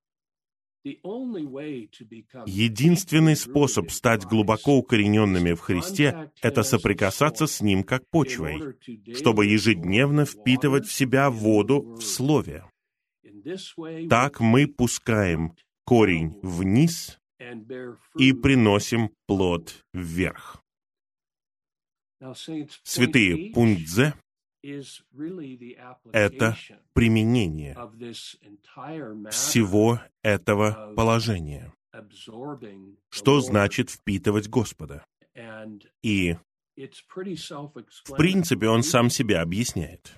Единственный способ стать глубоко укорененными в Христе — это соприкасаться с Ним как почвой, чтобы ежедневно впитывать в себя воду в Слове. Так мы пускаем корень вниз и приносим плод вверх. Святые, пункт З это применение всего этого положения. Что значит впитывать Господа? И в принципе он сам себя объясняет.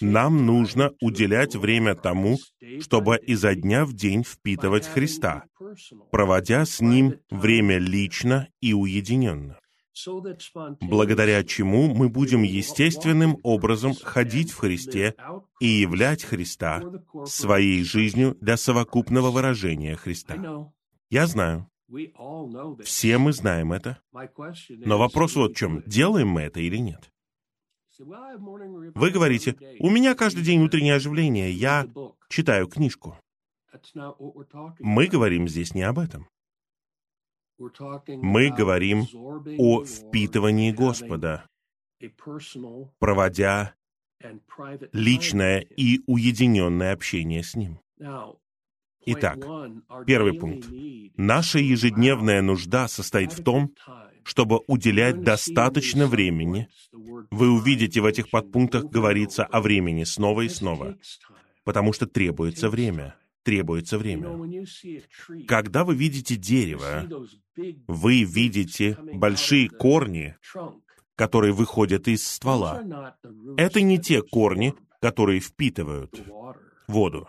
Нам нужно уделять время тому, чтобы изо дня в день впитывать Христа, проводя с Ним время лично и уединенно благодаря чему мы будем естественным образом ходить в Христе и являть Христа своей жизнью для совокупного выражения Христа. Я знаю. Все мы знаем это. Но вопрос вот в чем, делаем мы это или нет. Вы говорите, у меня каждый день утреннее оживление, я читаю книжку. Мы говорим здесь не об этом. Мы говорим о впитывании Господа, проводя личное и уединенное общение с Ним. Итак, первый пункт. Наша ежедневная нужда состоит в том, чтобы уделять достаточно времени. Вы увидите в этих подпунктах говорится о времени снова и снова, потому что требуется время. Требуется время. Когда вы видите дерево, вы видите большие корни, которые выходят из ствола. Это не те корни, которые впитывают воду.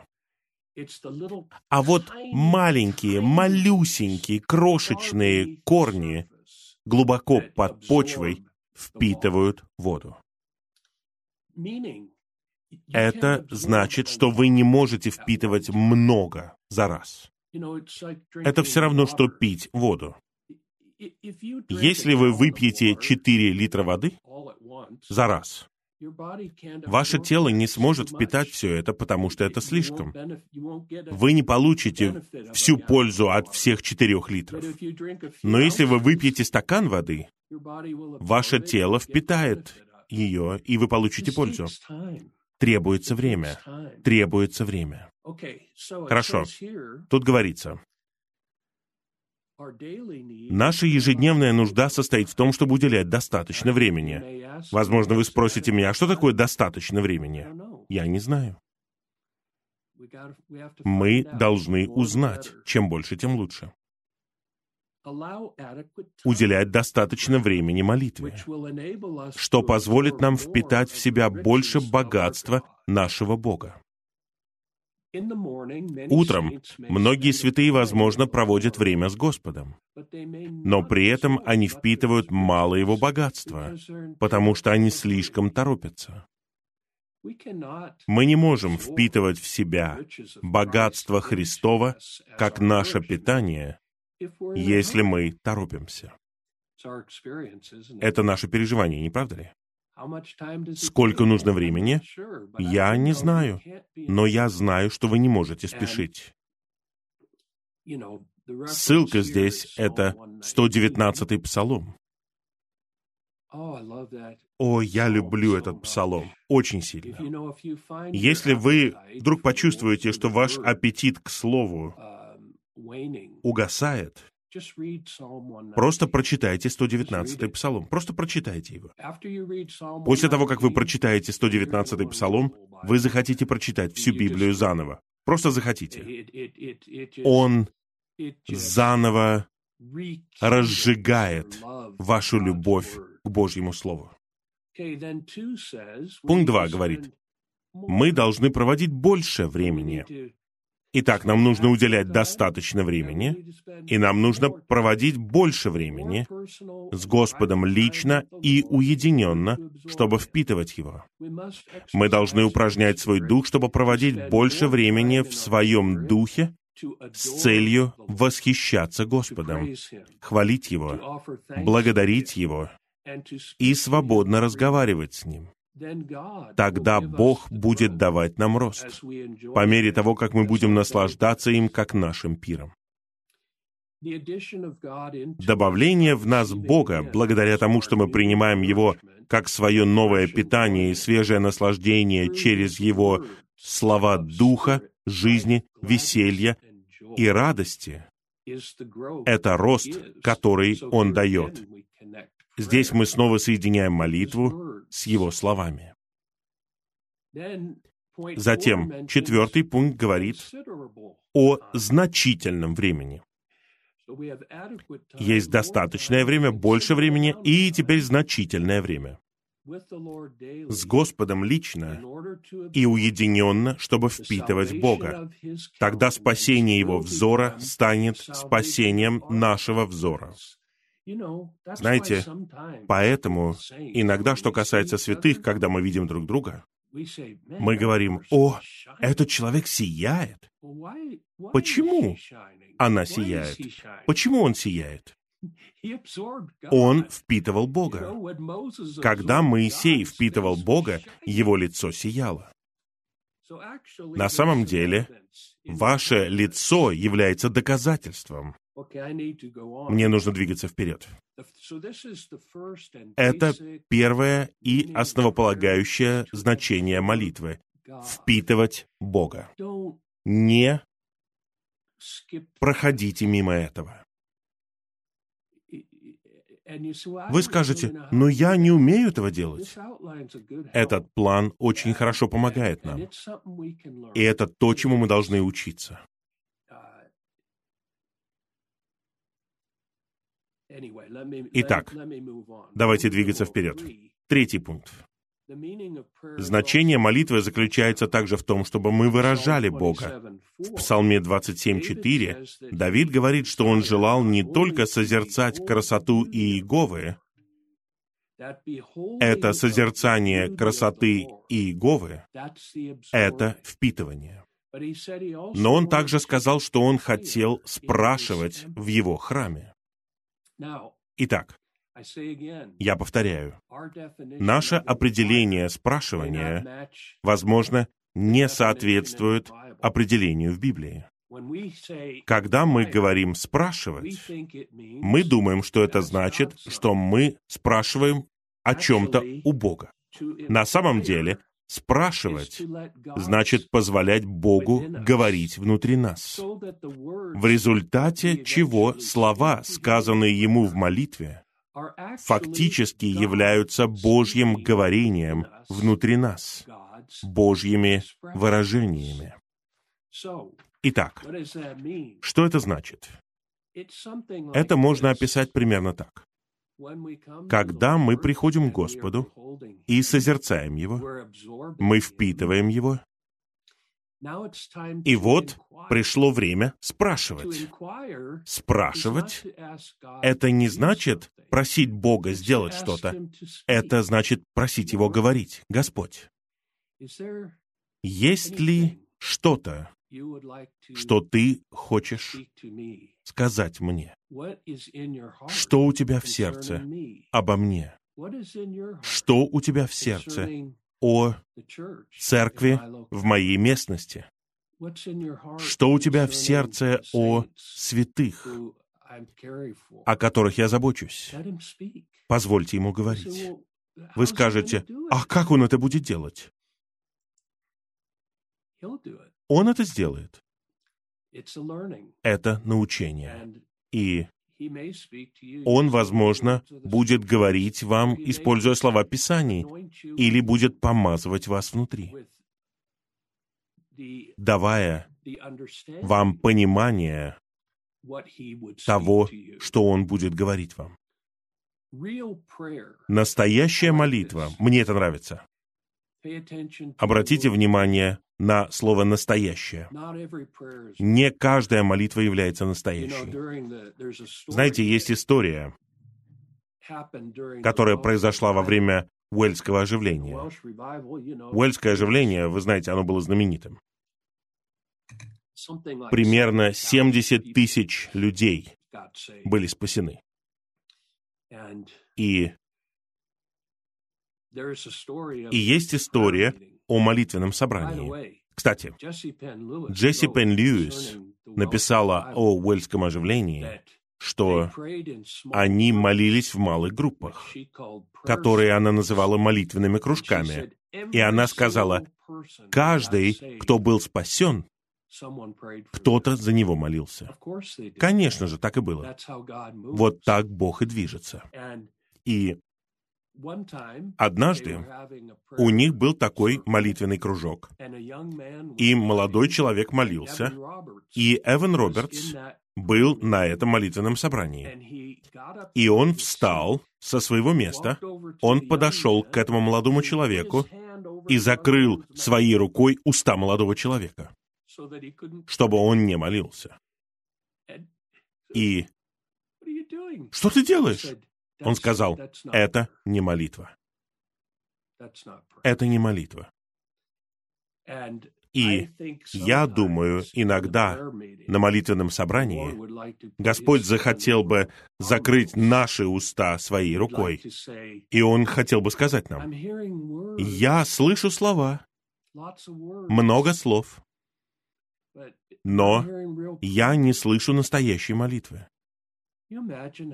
А вот маленькие, малюсенькие, крошечные корни глубоко под почвой впитывают воду. Это значит, что вы не можете впитывать много за раз. Это все равно, что пить воду. Если вы выпьете 4 литра воды за раз, Ваше тело не сможет впитать все это, потому что это слишком. Вы не получите всю пользу от всех четырех литров. Но если вы выпьете стакан воды, ваше тело впитает ее, и вы получите пользу. Требуется время. Требуется время. Хорошо. Тут говорится, Наша ежедневная нужда состоит в том, чтобы уделять достаточно времени. Возможно, вы спросите меня, а что такое достаточно времени? Я не знаю. Мы должны узнать. Чем больше, тем лучше. Уделять достаточно времени молитве, что позволит нам впитать в себя больше богатства нашего Бога. Утром многие святые, возможно, проводят время с Господом, но при этом они впитывают мало Его богатства, потому что они слишком торопятся. Мы не можем впитывать в себя богатство Христова как наше питание, если мы торопимся. Это наше переживание, не правда ли? Сколько нужно времени? Я не знаю, но я знаю, что вы не можете спешить. Ссылка здесь — это 119-й псалом. О, я люблю этот псалом очень сильно. Если вы вдруг почувствуете, что ваш аппетит к слову угасает, Просто прочитайте 119-й псалом. Просто прочитайте его. После того, как вы прочитаете 119-й псалом, вы захотите прочитать всю Библию заново. Просто захотите. Он заново разжигает вашу любовь к Божьему Слову. Пункт 2 говорит, мы должны проводить больше времени Итак, нам нужно уделять достаточно времени, и нам нужно проводить больше времени с Господом лично и уединенно, чтобы впитывать Его. Мы должны упражнять свой дух, чтобы проводить больше времени в своем духе с целью восхищаться Господом, хвалить Его, благодарить Его и свободно разговаривать с Ним тогда Бог будет давать нам рост, по мере того, как мы будем наслаждаться им как нашим пиром. Добавление в нас Бога, благодаря тому, что мы принимаем Его как свое новое питание и свежее наслаждение через Его слова Духа, жизни, веселья и радости, это рост, который Он дает. Здесь мы снова соединяем молитву с его словами. Затем четвертый пункт говорит о значительном времени. Есть достаточное время, больше времени и теперь значительное время. С Господом лично и уединенно, чтобы впитывать Бога. Тогда спасение Его взора станет спасением нашего взора. Знаете, поэтому иногда, что касается святых, когда мы видим друг друга, мы говорим, «О, этот человек сияет». Почему она сияет? Почему он сияет? Он впитывал Бога. Когда Моисей впитывал Бога, его лицо сияло. На самом деле, ваше лицо является доказательством Мне нужно двигаться вперед. Это первое и основополагающее значение молитвы — впитывать Бога. Не проходите мимо этого. Вы скажете, но я не умею этого делать. Этот план очень хорошо помогает нам. И это то, чему мы должны учиться. Итак, давайте двигаться вперед. Третий пункт. Значение молитвы заключается также в том, чтобы мы выражали Бога. В Псалме 27.4 Давид говорит, что он желал не только созерцать красоту Иеговы, это созерцание красоты Иеговы, это впитывание. Но он также сказал, что он хотел спрашивать в его храме. Итак, я повторяю, наше определение спрашивания, возможно, не соответствует определению в Библии. Когда мы говорим «спрашивать», мы думаем, что это значит, что мы спрашиваем о чем-то у Бога. На самом деле, спрашивать значит позволять Богу говорить внутри нас, в результате чего слова, сказанные Ему в молитве, фактически являются Божьим говорением внутри нас, Божьими выражениями. Итак, что это значит? Это можно описать примерно так. Когда мы приходим к Господу и созерцаем Его, мы впитываем Его, и вот пришло время спрашивать. Спрашивать — это не значит просить Бога сделать что-то. Это значит просить Его говорить. Господь, есть ли что-то, что Ты хочешь сказать мне? Что у Тебя в сердце обо мне? Что у Тебя в сердце о церкви в моей местности? Что у тебя в сердце о святых, о которых я забочусь? Позвольте ему говорить. Вы скажете, а как он это будет делать? Он это сделает. Это научение. И он, возможно, будет говорить вам, используя слова Писаний, или будет помазывать вас внутри, давая вам понимание того, что Он будет говорить вам. Настоящая молитва, мне это нравится. Обратите внимание на слово «настоящее». Не каждая молитва является настоящей. Знаете, есть история, которая произошла во время Уэльского оживления. Уэльское оживление, вы знаете, оно было знаменитым. Примерно 70 тысяч людей были спасены. И, и есть история о молитвенном собрании. Кстати, Джесси Пен Льюис написала о уэльском оживлении, что они молились в малых группах, которые она называла молитвенными кружками. И она сказала, каждый, кто был спасен, кто-то за него молился. Конечно же, так и было. Вот так Бог и движется. И Однажды у них был такой молитвенный кружок, и молодой человек молился, и Эван Робертс был на этом молитвенном собрании. И он встал со своего места, он подошел к этому молодому человеку и закрыл своей рукой уста молодого человека, чтобы он не молился. И что ты делаешь? Он сказал, это не молитва. Это не молитва. И я думаю, иногда на молитвенном собрании Господь захотел бы закрыть наши уста своей рукой, и Он хотел бы сказать нам, «Я слышу слова, много слов, но я не слышу настоящей молитвы.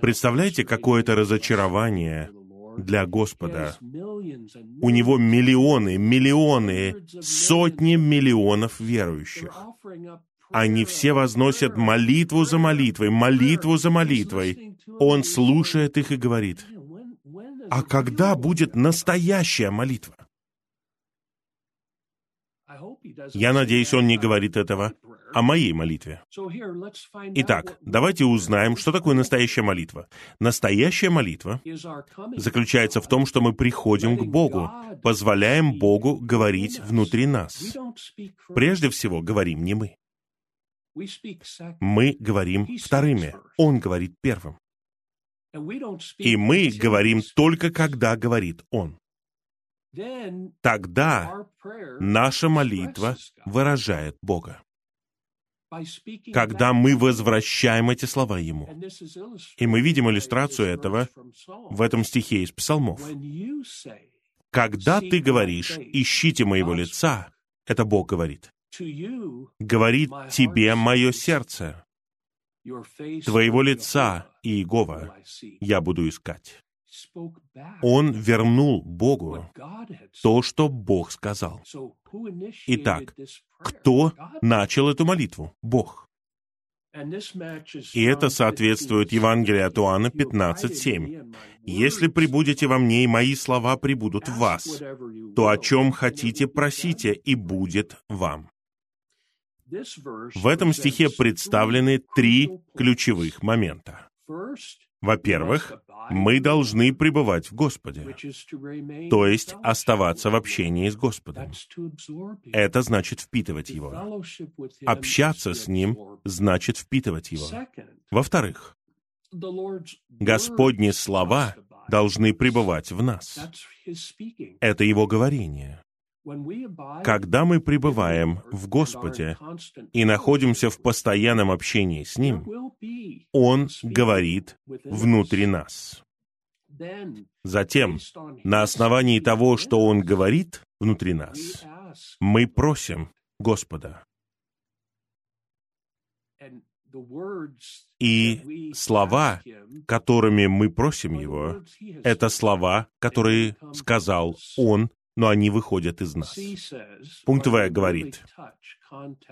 Представляете, какое это разочарование для Господа. У Него миллионы, миллионы, сотни миллионов верующих. Они все возносят молитву за молитвой, молитву за молитвой. Он слушает их и говорит, а когда будет настоящая молитва? Я надеюсь, он не говорит этого о моей молитве. Итак, давайте узнаем, что такое настоящая молитва. Настоящая молитва заключается в том, что мы приходим к Богу, позволяем Богу говорить внутри нас. Прежде всего, говорим не мы. Мы говорим вторыми, Он говорит первым. И мы говорим только, когда говорит Он. Тогда наша молитва выражает Бога. Когда мы возвращаем эти слова Ему. И мы видим иллюстрацию этого в этом стихе из Псалмов. Когда ты говоришь «ищите моего лица», это Бог говорит. Говорит тебе мое сердце. Твоего лица, Иегова, я буду искать. Он вернул Богу то, что Бог сказал. Итак, кто начал эту молитву? Бог. И это соответствует Евангелию от Иоанна 15.7. «Если прибудете во мне, и мои слова прибудут в вас, то о чем хотите, просите, и будет вам». В этом стихе представлены три ключевых момента. Во-первых, мы должны пребывать в Господе, то есть оставаться в общении с Господом. Это значит впитывать Его. Общаться с Ним значит впитывать Его. Во-вторых, Господни слова должны пребывать в нас. Это Его говорение. Когда мы пребываем в Господе и находимся в постоянном общении с Ним, Он говорит внутри нас. Затем, на основании того, что Он говорит внутри нас, мы просим Господа. И слова, которыми мы просим Его, это слова, которые сказал Он но они выходят из нас. Пункт В говорит,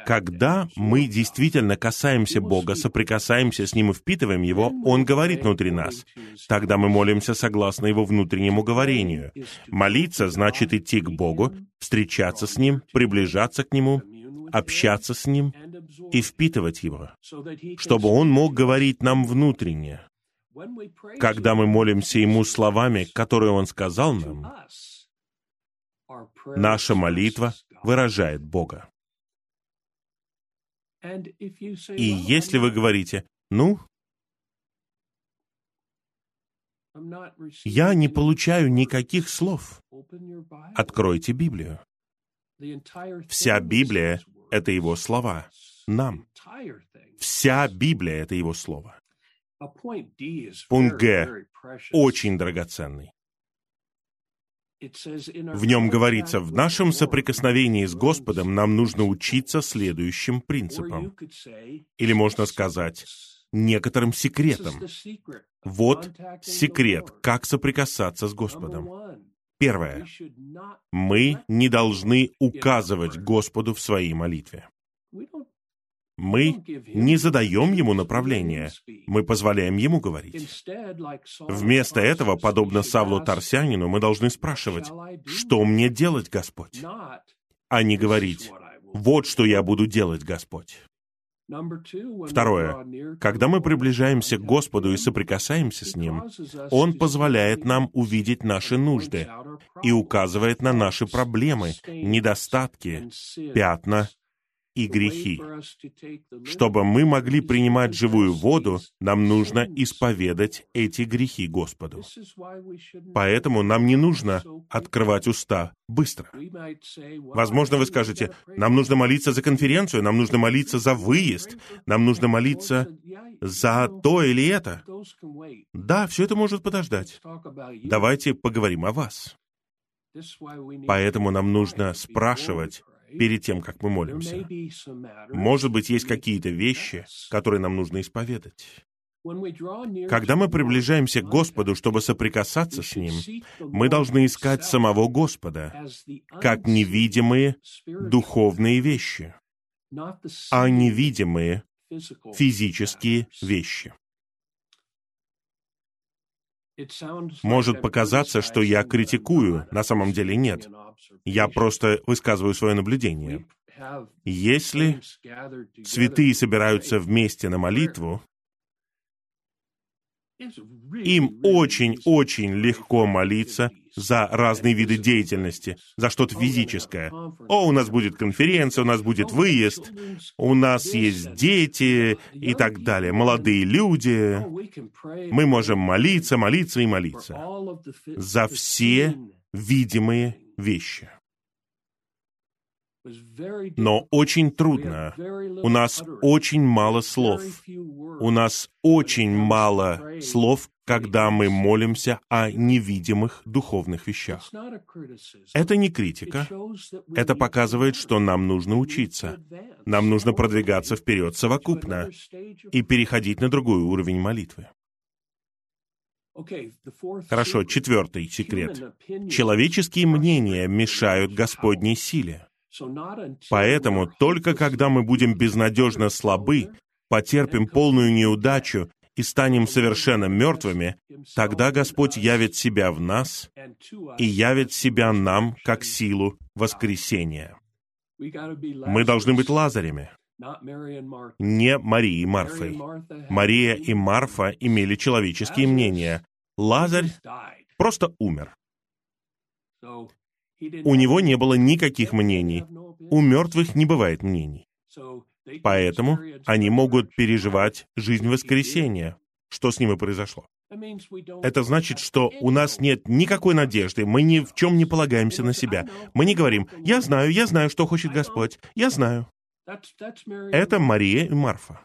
когда мы действительно касаемся Бога, соприкасаемся с Ним и впитываем Его, Он говорит внутри нас. Тогда мы молимся согласно Его внутреннему говорению. Молиться значит идти к Богу, встречаться с Ним, приближаться к Нему, общаться с Ним и впитывать Его, чтобы Он мог говорить нам внутренне. Когда мы молимся Ему словами, которые Он сказал нам, Наша молитва выражает Бога. И если вы говорите, ну, я не получаю никаких слов, откройте Библию. Вся Библия — это Его слова. Нам. Вся Библия — это Его слова. Пункт Г очень драгоценный. В нем говорится, в нашем соприкосновении с Господом нам нужно учиться следующим принципам. Или можно сказать, некоторым секретам. Вот секрет, как соприкасаться с Господом. Первое. Мы не должны указывать Господу в своей молитве. Мы не задаем ему направление, мы позволяем ему говорить. Вместо этого, подобно Савлу Тарсянину, мы должны спрашивать, что мне делать, Господь? А не говорить, вот что я буду делать, Господь. Второе. Когда мы приближаемся к Господу и соприкасаемся с Ним, Он позволяет нам увидеть наши нужды и указывает на наши проблемы, недостатки, пятна и грехи. Чтобы мы могли принимать живую воду, нам нужно исповедать эти грехи Господу. Поэтому нам не нужно открывать уста быстро. Возможно, вы скажете, нам нужно молиться за конференцию, нам нужно молиться за выезд, нам нужно молиться за то или это. Да, все это может подождать. Давайте поговорим о вас. Поэтому нам нужно спрашивать перед тем, как мы молимся. Может быть, есть какие-то вещи, которые нам нужно исповедать. Когда мы приближаемся к Господу, чтобы соприкасаться с Ним, мы должны искать самого Господа, как невидимые духовные вещи, а невидимые физические вещи. Может показаться, что я критикую, на самом деле нет. Я просто высказываю свое наблюдение. Если святые собираются вместе на молитву, им очень-очень легко молиться за разные виды деятельности, за что-то физическое. О, у нас будет конференция, у нас будет выезд, у нас есть дети и так далее, молодые люди. Мы можем молиться, молиться и молиться за все видимые вещи. Но очень трудно. У нас очень мало слов. У нас очень мало слов, когда мы молимся о невидимых духовных вещах. Это не критика. Это показывает, что нам нужно учиться. Нам нужно продвигаться вперед совокупно и переходить на другой уровень молитвы. Хорошо, четвертый секрет. Человеческие мнения мешают Господней силе. Поэтому только когда мы будем безнадежно слабы, потерпим полную неудачу и станем совершенно мертвыми, тогда Господь явит себя в нас и явит себя нам как силу воскресения. Мы должны быть Лазарями, не Марией и Марфой. Мария и Марфа имели человеческие мнения. Лазарь просто умер. У него не было никаких мнений. У мертвых не бывает мнений. Поэтому они могут переживать жизнь воскресения. Что с ними произошло? Это значит, что у нас нет никакой надежды, мы ни в чем не полагаемся на себя. Мы не говорим «Я знаю, я знаю, что хочет Господь, я знаю». Это Мария и Марфа.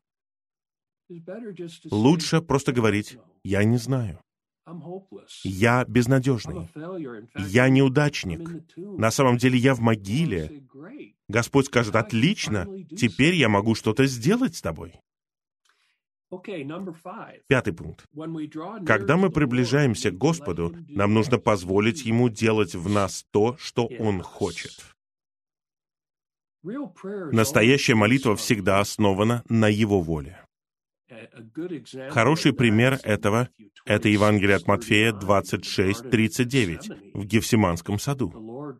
Лучше просто говорить «Я не знаю». Я безнадежный. Я неудачник. На самом деле я в могиле. Господь скажет, отлично, теперь я могу что-то сделать с тобой. Пятый пункт. Когда мы приближаемся к Господу, нам нужно позволить Ему делать в нас то, что Он хочет. Настоящая молитва всегда основана на Его воле. Хороший пример этого — это Евангелие от Матфея 26:39 в Гефсиманском саду.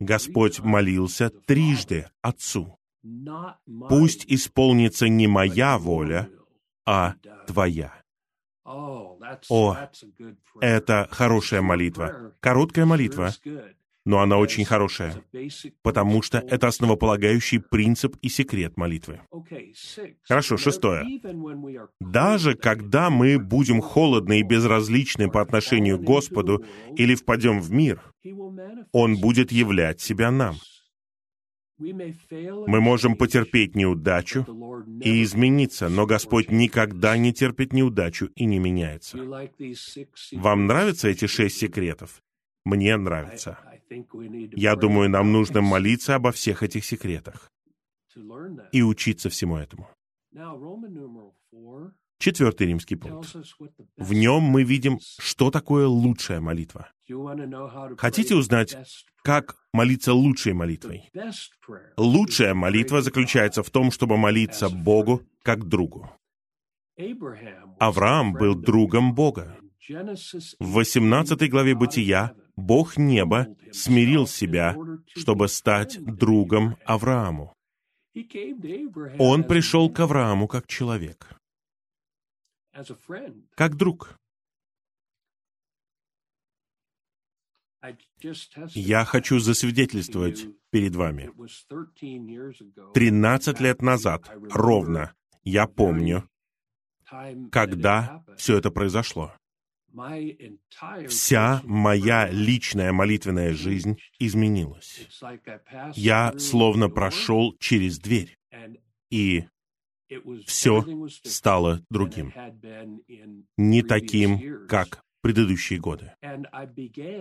Господь молился трижды Отцу. «Пусть исполнится не моя воля, а Твоя». О, это хорошая молитва. Короткая молитва, но она очень хорошая, потому что это основополагающий принцип и секрет молитвы. Хорошо, шестое. Даже когда мы будем холодны и безразличны по отношению к Господу или впадем в мир, Он будет являть себя нам. Мы можем потерпеть неудачу и измениться, но Господь никогда не терпит неудачу и не меняется. Вам нравятся эти шесть секретов? Мне нравится. Я думаю, нам нужно молиться обо всех этих секретах и учиться всему этому. Четвертый римский пункт. В нем мы видим, что такое лучшая молитва. Хотите узнать, как молиться лучшей молитвой? Лучшая молитва заключается в том, чтобы молиться Богу как другу. Авраам был другом Бога. В 18 главе Бытия Бог неба смирил себя, чтобы стать другом Аврааму. Он пришел к Аврааму как человек, как друг. Я хочу засвидетельствовать перед вами. Тринадцать лет назад, ровно, я помню, когда все это произошло. Вся моя личная молитвенная жизнь изменилась. Я словно прошел через дверь, и все стало другим. Не таким, как предыдущие годы.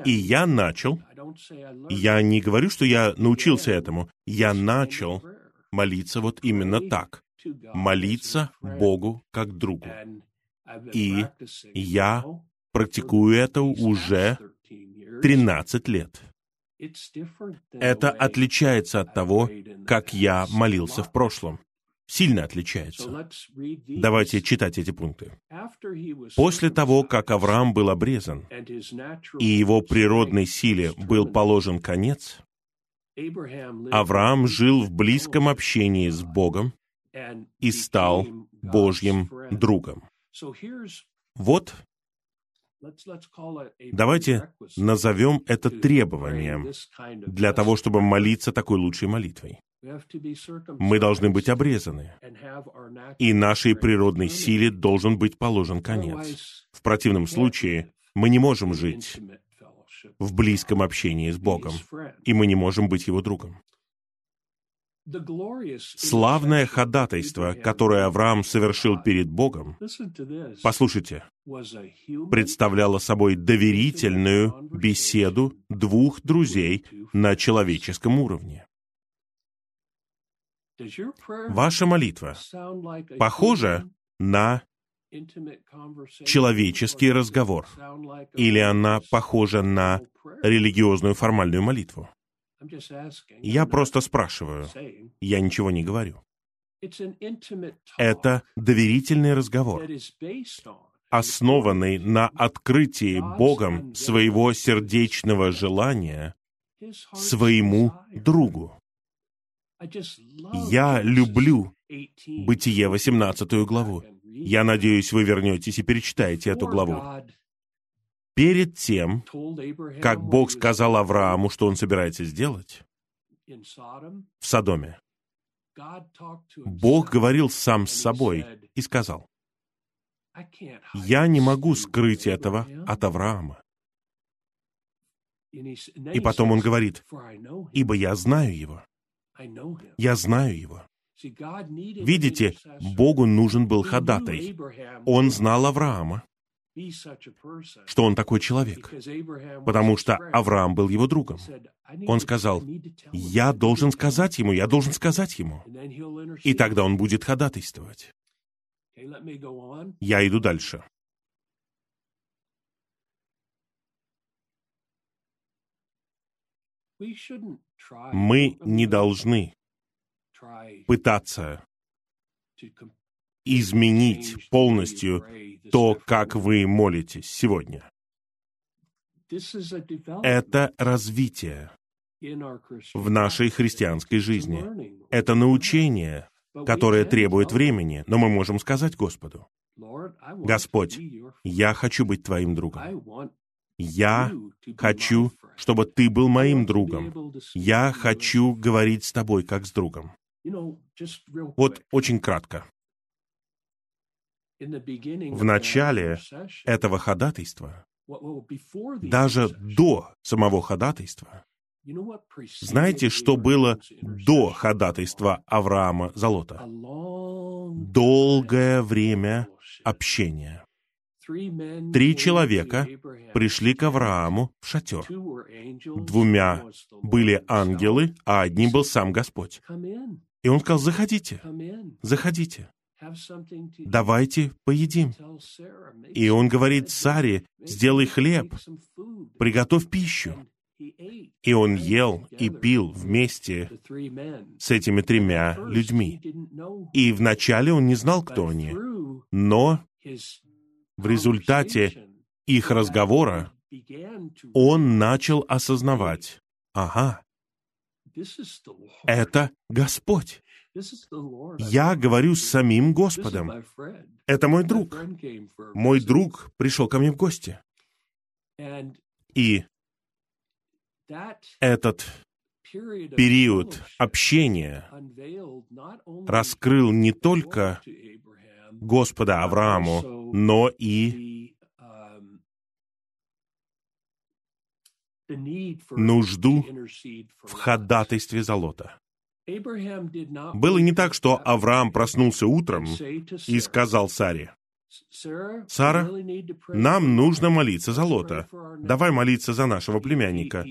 И я начал, я не говорю, что я научился этому, я начал молиться вот именно так. Молиться Богу как другу. И я практикую это уже 13 лет. Это отличается от того, как я молился в прошлом. Сильно отличается. Давайте читать эти пункты. После того, как Авраам был обрезан, и его природной силе был положен конец, Авраам жил в близком общении с Богом и стал Божьим другом. Вот Давайте назовем это требованием для того, чтобы молиться такой лучшей молитвой. Мы должны быть обрезаны, и нашей природной силе должен быть положен конец. В противном случае мы не можем жить в близком общении с Богом, и мы не можем быть Его другом. Славное ходатайство, которое Авраам совершил перед Богом, послушайте, представляло собой доверительную беседу двух друзей на человеческом уровне. Ваша молитва похожа на человеческий разговор, или она похожа на религиозную формальную молитву? Я просто спрашиваю. Я ничего не говорю. Это доверительный разговор, основанный на открытии Богом своего сердечного желания своему другу. Я люблю Бытие 18 главу. Я надеюсь, вы вернетесь и перечитаете эту главу. Перед тем, как Бог сказал Аврааму, что он собирается сделать, в Содоме, Бог говорил сам с собой и сказал, «Я не могу скрыть этого от Авраама». И потом он говорит, «Ибо я знаю его». Я знаю его. Видите, Богу нужен был ходатай. Он знал Авраама, что он такой человек, потому что Авраам был его другом. Он сказал, «Я должен сказать ему, я должен сказать ему». И тогда он будет ходатайствовать. Я иду дальше. Мы не должны пытаться изменить полностью то, как вы молитесь сегодня. Это развитие в нашей христианской жизни. Это научение, которое требует времени, но мы можем сказать Господу, «Господь, я хочу быть Твоим другом. Я хочу, чтобы Ты был моим другом. Я хочу говорить с Тобой, как с другом». Вот очень кратко. В начале этого ходатайства, даже до самого ходатайства, знаете, что было до ходатайства Авраама за Лота? Долгое время общения. Три человека пришли к Аврааму в шатер. Двумя были ангелы, а одним был сам Господь. И он сказал, заходите, заходите давайте поедим. И он говорит Саре, сделай хлеб, приготовь пищу. И он ел и пил вместе с этими тремя людьми. И вначале он не знал, кто они. Но в результате их разговора он начал осознавать, ага, это Господь. Я говорю с самим Господом. Это мой друг. Мой друг пришел ко мне в гости. И этот период общения раскрыл не только Господа Аврааму, но и нужду в ходатайстве за Лота. Было не так, что Авраам проснулся утром и сказал Саре, Сара, нам нужно молиться за Лота. Давай молиться за нашего племянника.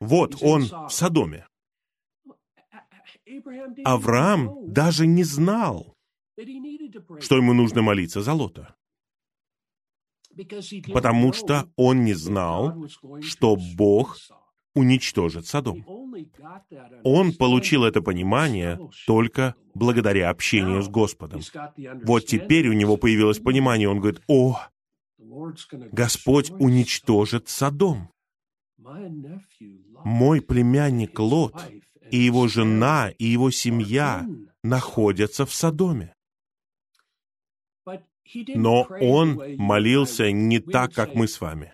Вот он в Содоме. Авраам даже не знал, что ему нужно молиться за Лота. Потому что он не знал, что Бог уничтожит Содом. Он получил это понимание только благодаря общению с Господом. Вот теперь у него появилось понимание, он говорит, «О, Господь уничтожит Содом. Мой племянник Лот и его жена и его семья находятся в Содоме. Но он молился не так, как мы с вами.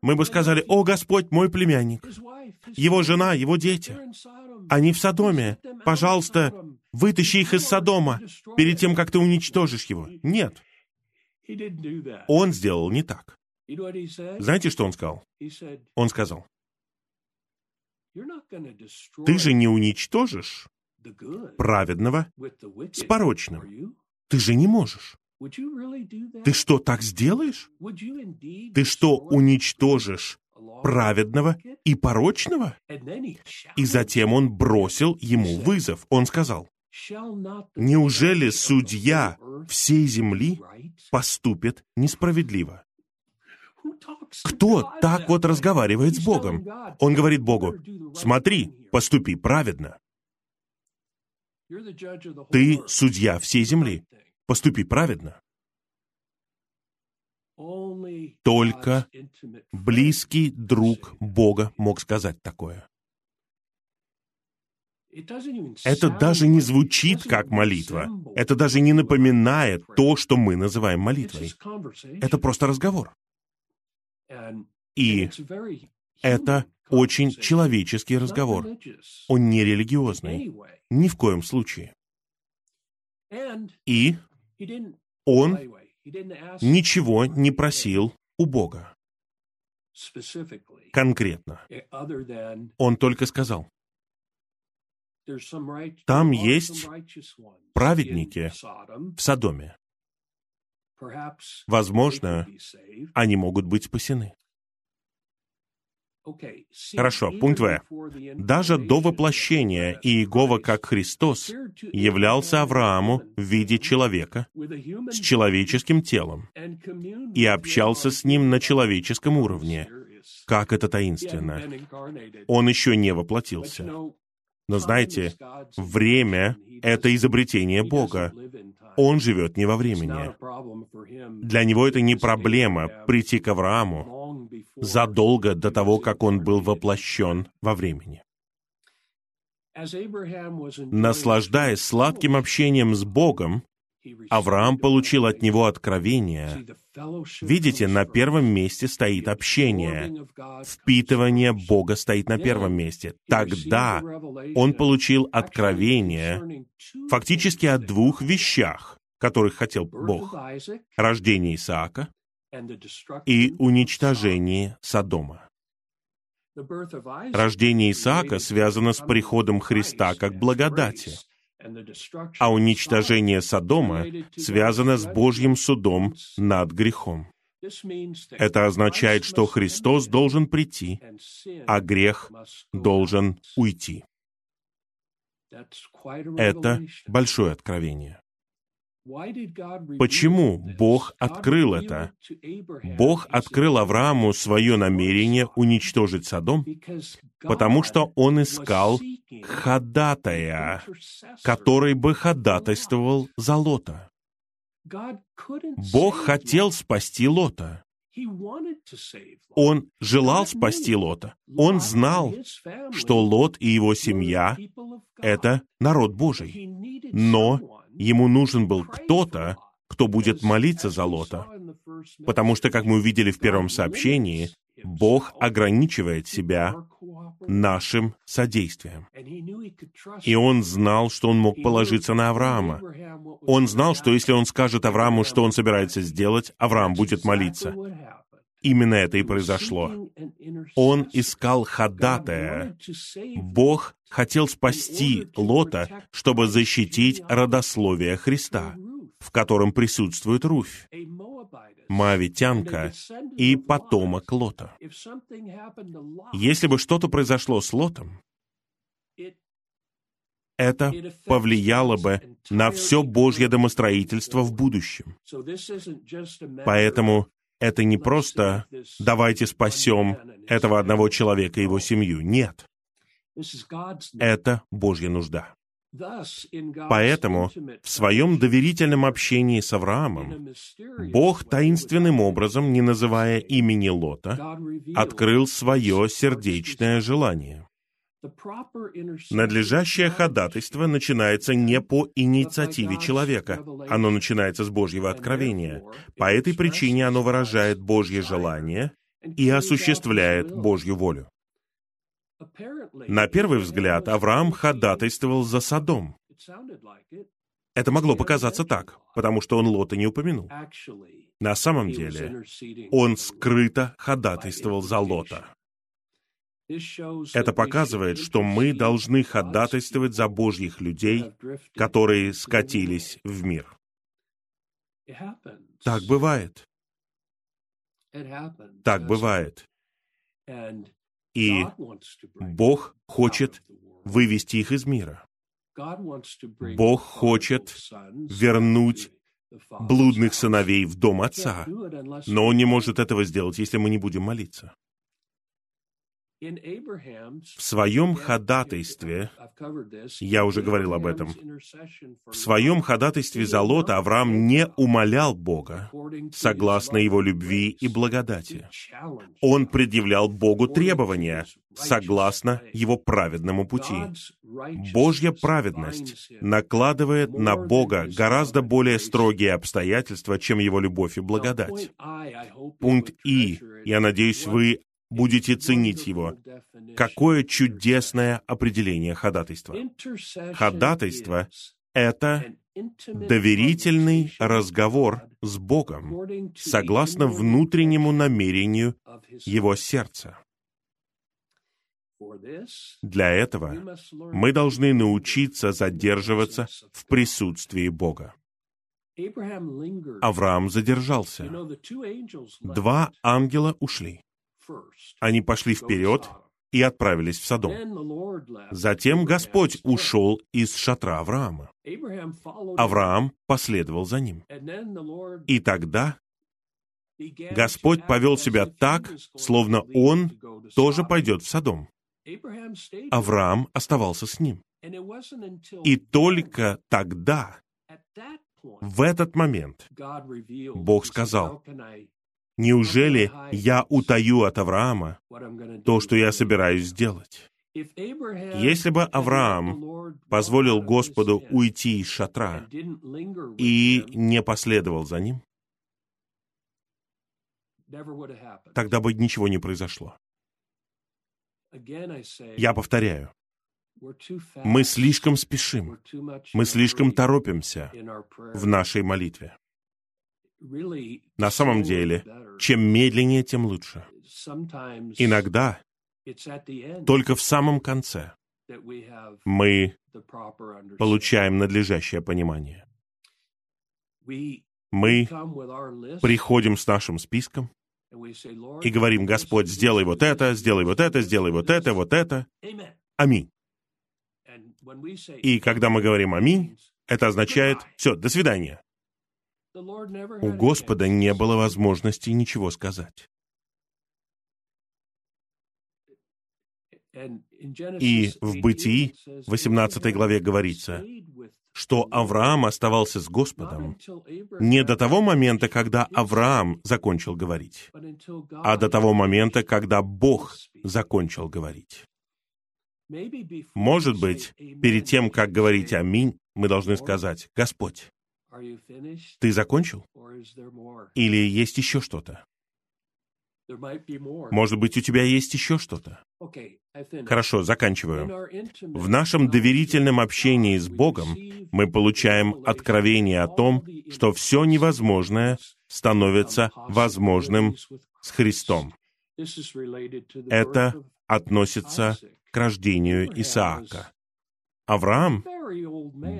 Мы бы сказали, «О, Господь, мой племянник, его жена, его дети, они в Содоме. Пожалуйста, вытащи их из Содома перед тем, как ты уничтожишь его». Нет. Он сделал не так. Знаете, что он сказал? Он сказал, «Ты же не уничтожишь праведного с порочным. Ты же не можешь. Ты что, так сделаешь? Ты что, уничтожишь праведного и порочного? И затем он бросил ему вызов. Он сказал, «Неужели судья всей земли поступит несправедливо?» Кто так вот разговаривает с Богом? Он говорит Богу, «Смотри, поступи праведно». Ты судья всей земли поступи праведно. Только близкий друг Бога мог сказать такое. Это даже не звучит как молитва. Это даже не напоминает то, что мы называем молитвой. Это просто разговор. И это очень человеческий разговор. Он не религиозный. Ни в коем случае. И он ничего не просил у Бога. Конкретно. Он только сказал, там есть праведники в Содоме. Возможно, они могут быть спасены. Хорошо, пункт В. Даже до воплощения Иегова как Христос являлся Аврааму в виде человека с человеческим телом и общался с ним на человеческом уровне. Как это таинственно. Он еще не воплотился. Но знаете, время — это изобретение Бога. Он живет не во времени. Для него это не проблема прийти к Аврааму задолго до того, как он был воплощен во времени. Наслаждаясь сладким общением с Богом, Авраам получил от него откровение. Видите, на первом месте стоит общение. Впитывание Бога стоит на первом месте. Тогда он получил откровение фактически о двух вещах, которых хотел Бог. Рождение Исаака и уничтожение Содома. Рождение Исаака связано с приходом Христа как благодати — а уничтожение Содома связано с Божьим судом над грехом. Это означает, что Христос должен прийти, а грех должен уйти. Это большое откровение. Почему Бог открыл это? Бог открыл Аврааму свое намерение уничтожить Содом, потому что он искал ходатая, который бы ходатайствовал за Лота. Бог хотел спасти Лота. Он желал спасти Лота. Он знал, что Лот и его семья — это народ Божий. Но ему нужен был кто-то, кто будет молиться за Лота. Потому что, как мы увидели в первом сообщении, Бог ограничивает себя нашим содействием. И он знал, что он мог положиться на Авраама. Он знал, что если он скажет Аврааму, что он собирается сделать, Авраам будет молиться. Именно это и произошло. Он искал ходатая. Бог хотел спасти Лота, чтобы защитить родословие Христа. в котором присутствует Руфь, Моавитянка и потомок Лота. Если бы что-то произошло с Лотом, это повлияло бы на все Божье домостроительство в будущем. Поэтому это не просто «давайте спасем этого одного человека и его семью». Нет. Это Божья нужда. Поэтому в своем доверительном общении с Авраамом Бог таинственным образом, не называя имени Лота, открыл свое сердечное желание. Надлежащее ходатайство начинается не по инициативе человека, оно начинается с Божьего откровения. По этой причине оно выражает Божье желание и осуществляет Божью волю. На первый взгляд Авраам ходатайствовал за Содом. Это могло показаться так, потому что он Лота не упомянул. На самом деле, он скрыто ходатайствовал за Лота. Это показывает, что мы должны ходатайствовать за Божьих людей, которые скатились в мир. Так бывает. Так бывает. И Бог хочет вывести их из мира. Бог хочет вернуть блудных сыновей в дом Отца, но Он не может этого сделать, если мы не будем молиться. В своем ходатайстве, я уже говорил об этом, в своем ходатайстве за Лота Авраам не умолял Бога согласно его любви и благодати. Он предъявлял Богу требования согласно его праведному пути. Божья праведность накладывает на Бога гораздо более строгие обстоятельства, чем его любовь и благодать. Пункт И. Я надеюсь, вы будете ценить его. Какое чудесное определение ходатайства. Ходатайство — это доверительный разговор с Богом согласно внутреннему намерению Его сердца. Для этого мы должны научиться задерживаться в присутствии Бога. Авраам задержался. Два ангела ушли. Они пошли вперед и отправились в Содом. Затем Господь ушел из шатра Авраама. Авраам последовал за ним. И тогда Господь повел себя так, словно он тоже пойдет в Содом. Авраам оставался с ним. И только тогда, в этот момент, Бог сказал, Неужели я утаю от Авраама то, что я собираюсь сделать? Если бы Авраам позволил Господу уйти из шатра и не последовал за ним, тогда бы ничего не произошло. Я повторяю, мы слишком спешим, мы слишком торопимся в нашей молитве. На самом деле, чем медленнее, тем лучше. Иногда только в самом конце мы получаем надлежащее понимание. Мы приходим с нашим списком и говорим, Господь, сделай вот это, сделай вот это, сделай вот это, вот это. Аминь. И когда мы говорим «Аминь», это означает «Все, до свидания». У Господа не было возможности ничего сказать. И в Бытии, 18 главе говорится, что Авраам оставался с Господом не до того момента, когда Авраам закончил говорить, а до того момента, когда Бог закончил говорить. Может быть, перед тем, как говорить «Аминь», мы должны сказать «Господь, ты закончил? Или есть еще что-то? Может быть, у тебя есть еще что-то? Хорошо, заканчиваю. В нашем доверительном общении с Богом мы получаем откровение о том, что все невозможное становится возможным с Христом. Это относится к рождению Исаака, Авраам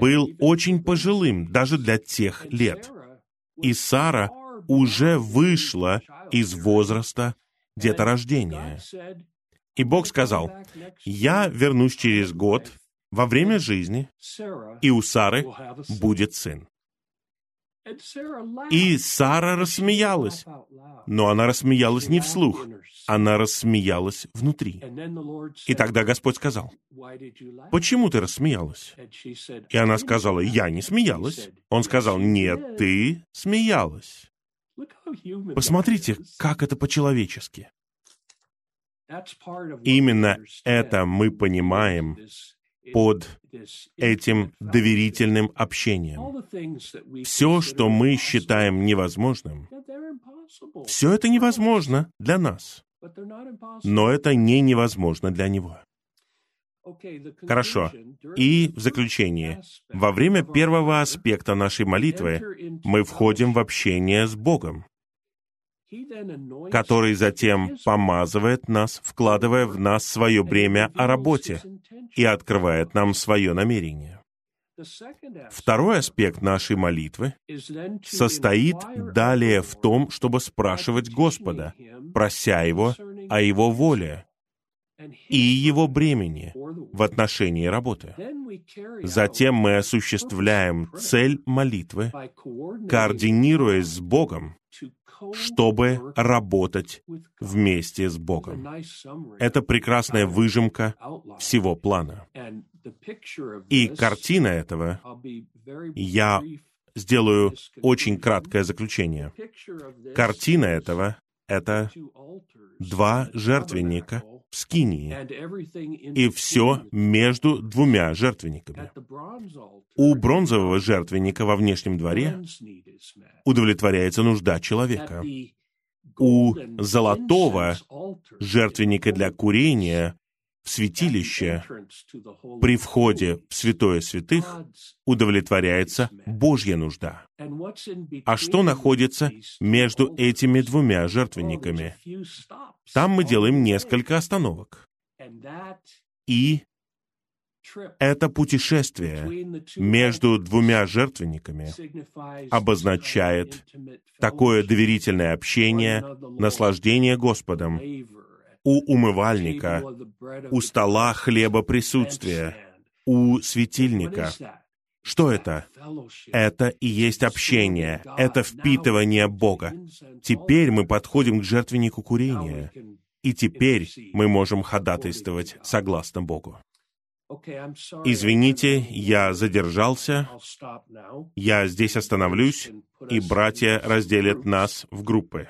был очень пожилым даже для тех лет. И Сара уже вышла из возраста деторождения. И Бог сказал, «Я вернусь через год во время жизни, и у Сары будет сын». И Сара рассмеялась, но она рассмеялась не вслух, она рассмеялась внутри. И тогда Господь сказал, «Почему ты рассмеялась?» И она сказала, «Я не смеялась». Он сказал, «Нет, ты смеялась». Посмотрите, как это по-человечески. Именно это мы понимаем под этим доверительным общением. Все, что мы считаем невозможным, все это невозможно для нас, но это не невозможно для Него. Хорошо. И в заключение. Во время первого аспекта нашей молитвы мы входим в общение с Богом который затем помазывает нас, вкладывая в нас свое бремя о работе и открывает нам свое намерение. Второй аспект нашей молитвы состоит далее в том, чтобы спрашивать Господа, прося Его о Его воле и Его бремени в отношении работы. Затем мы осуществляем цель молитвы, координируясь с Богом, чтобы работать вместе с Богом. Это прекрасная выжимка всего плана. И картина этого, я сделаю очень краткое заключение. Картина этого — это два жертвенника в Скинии, и все между двумя жертвенниками. У бронзового жертвенника во внешнем дворе удовлетворяется нужда человека. У золотого жертвенника для курения в святилище при входе в святое святых удовлетворяется Божья нужда. А что находится между этими двумя жертвенниками? Там мы делаем несколько остановок. И это путешествие между двумя жертвенниками обозначает такое доверительное общение, наслаждение Господом, у умывальника, у стола хлеба присутствия, у светильника. Что это? Это и есть общение, это впитывание Бога. Теперь мы подходим к жертвеннику курения, и теперь мы можем ходатайствовать согласно Богу. Извините, я задержался. Я здесь остановлюсь, и братья разделят нас в группы.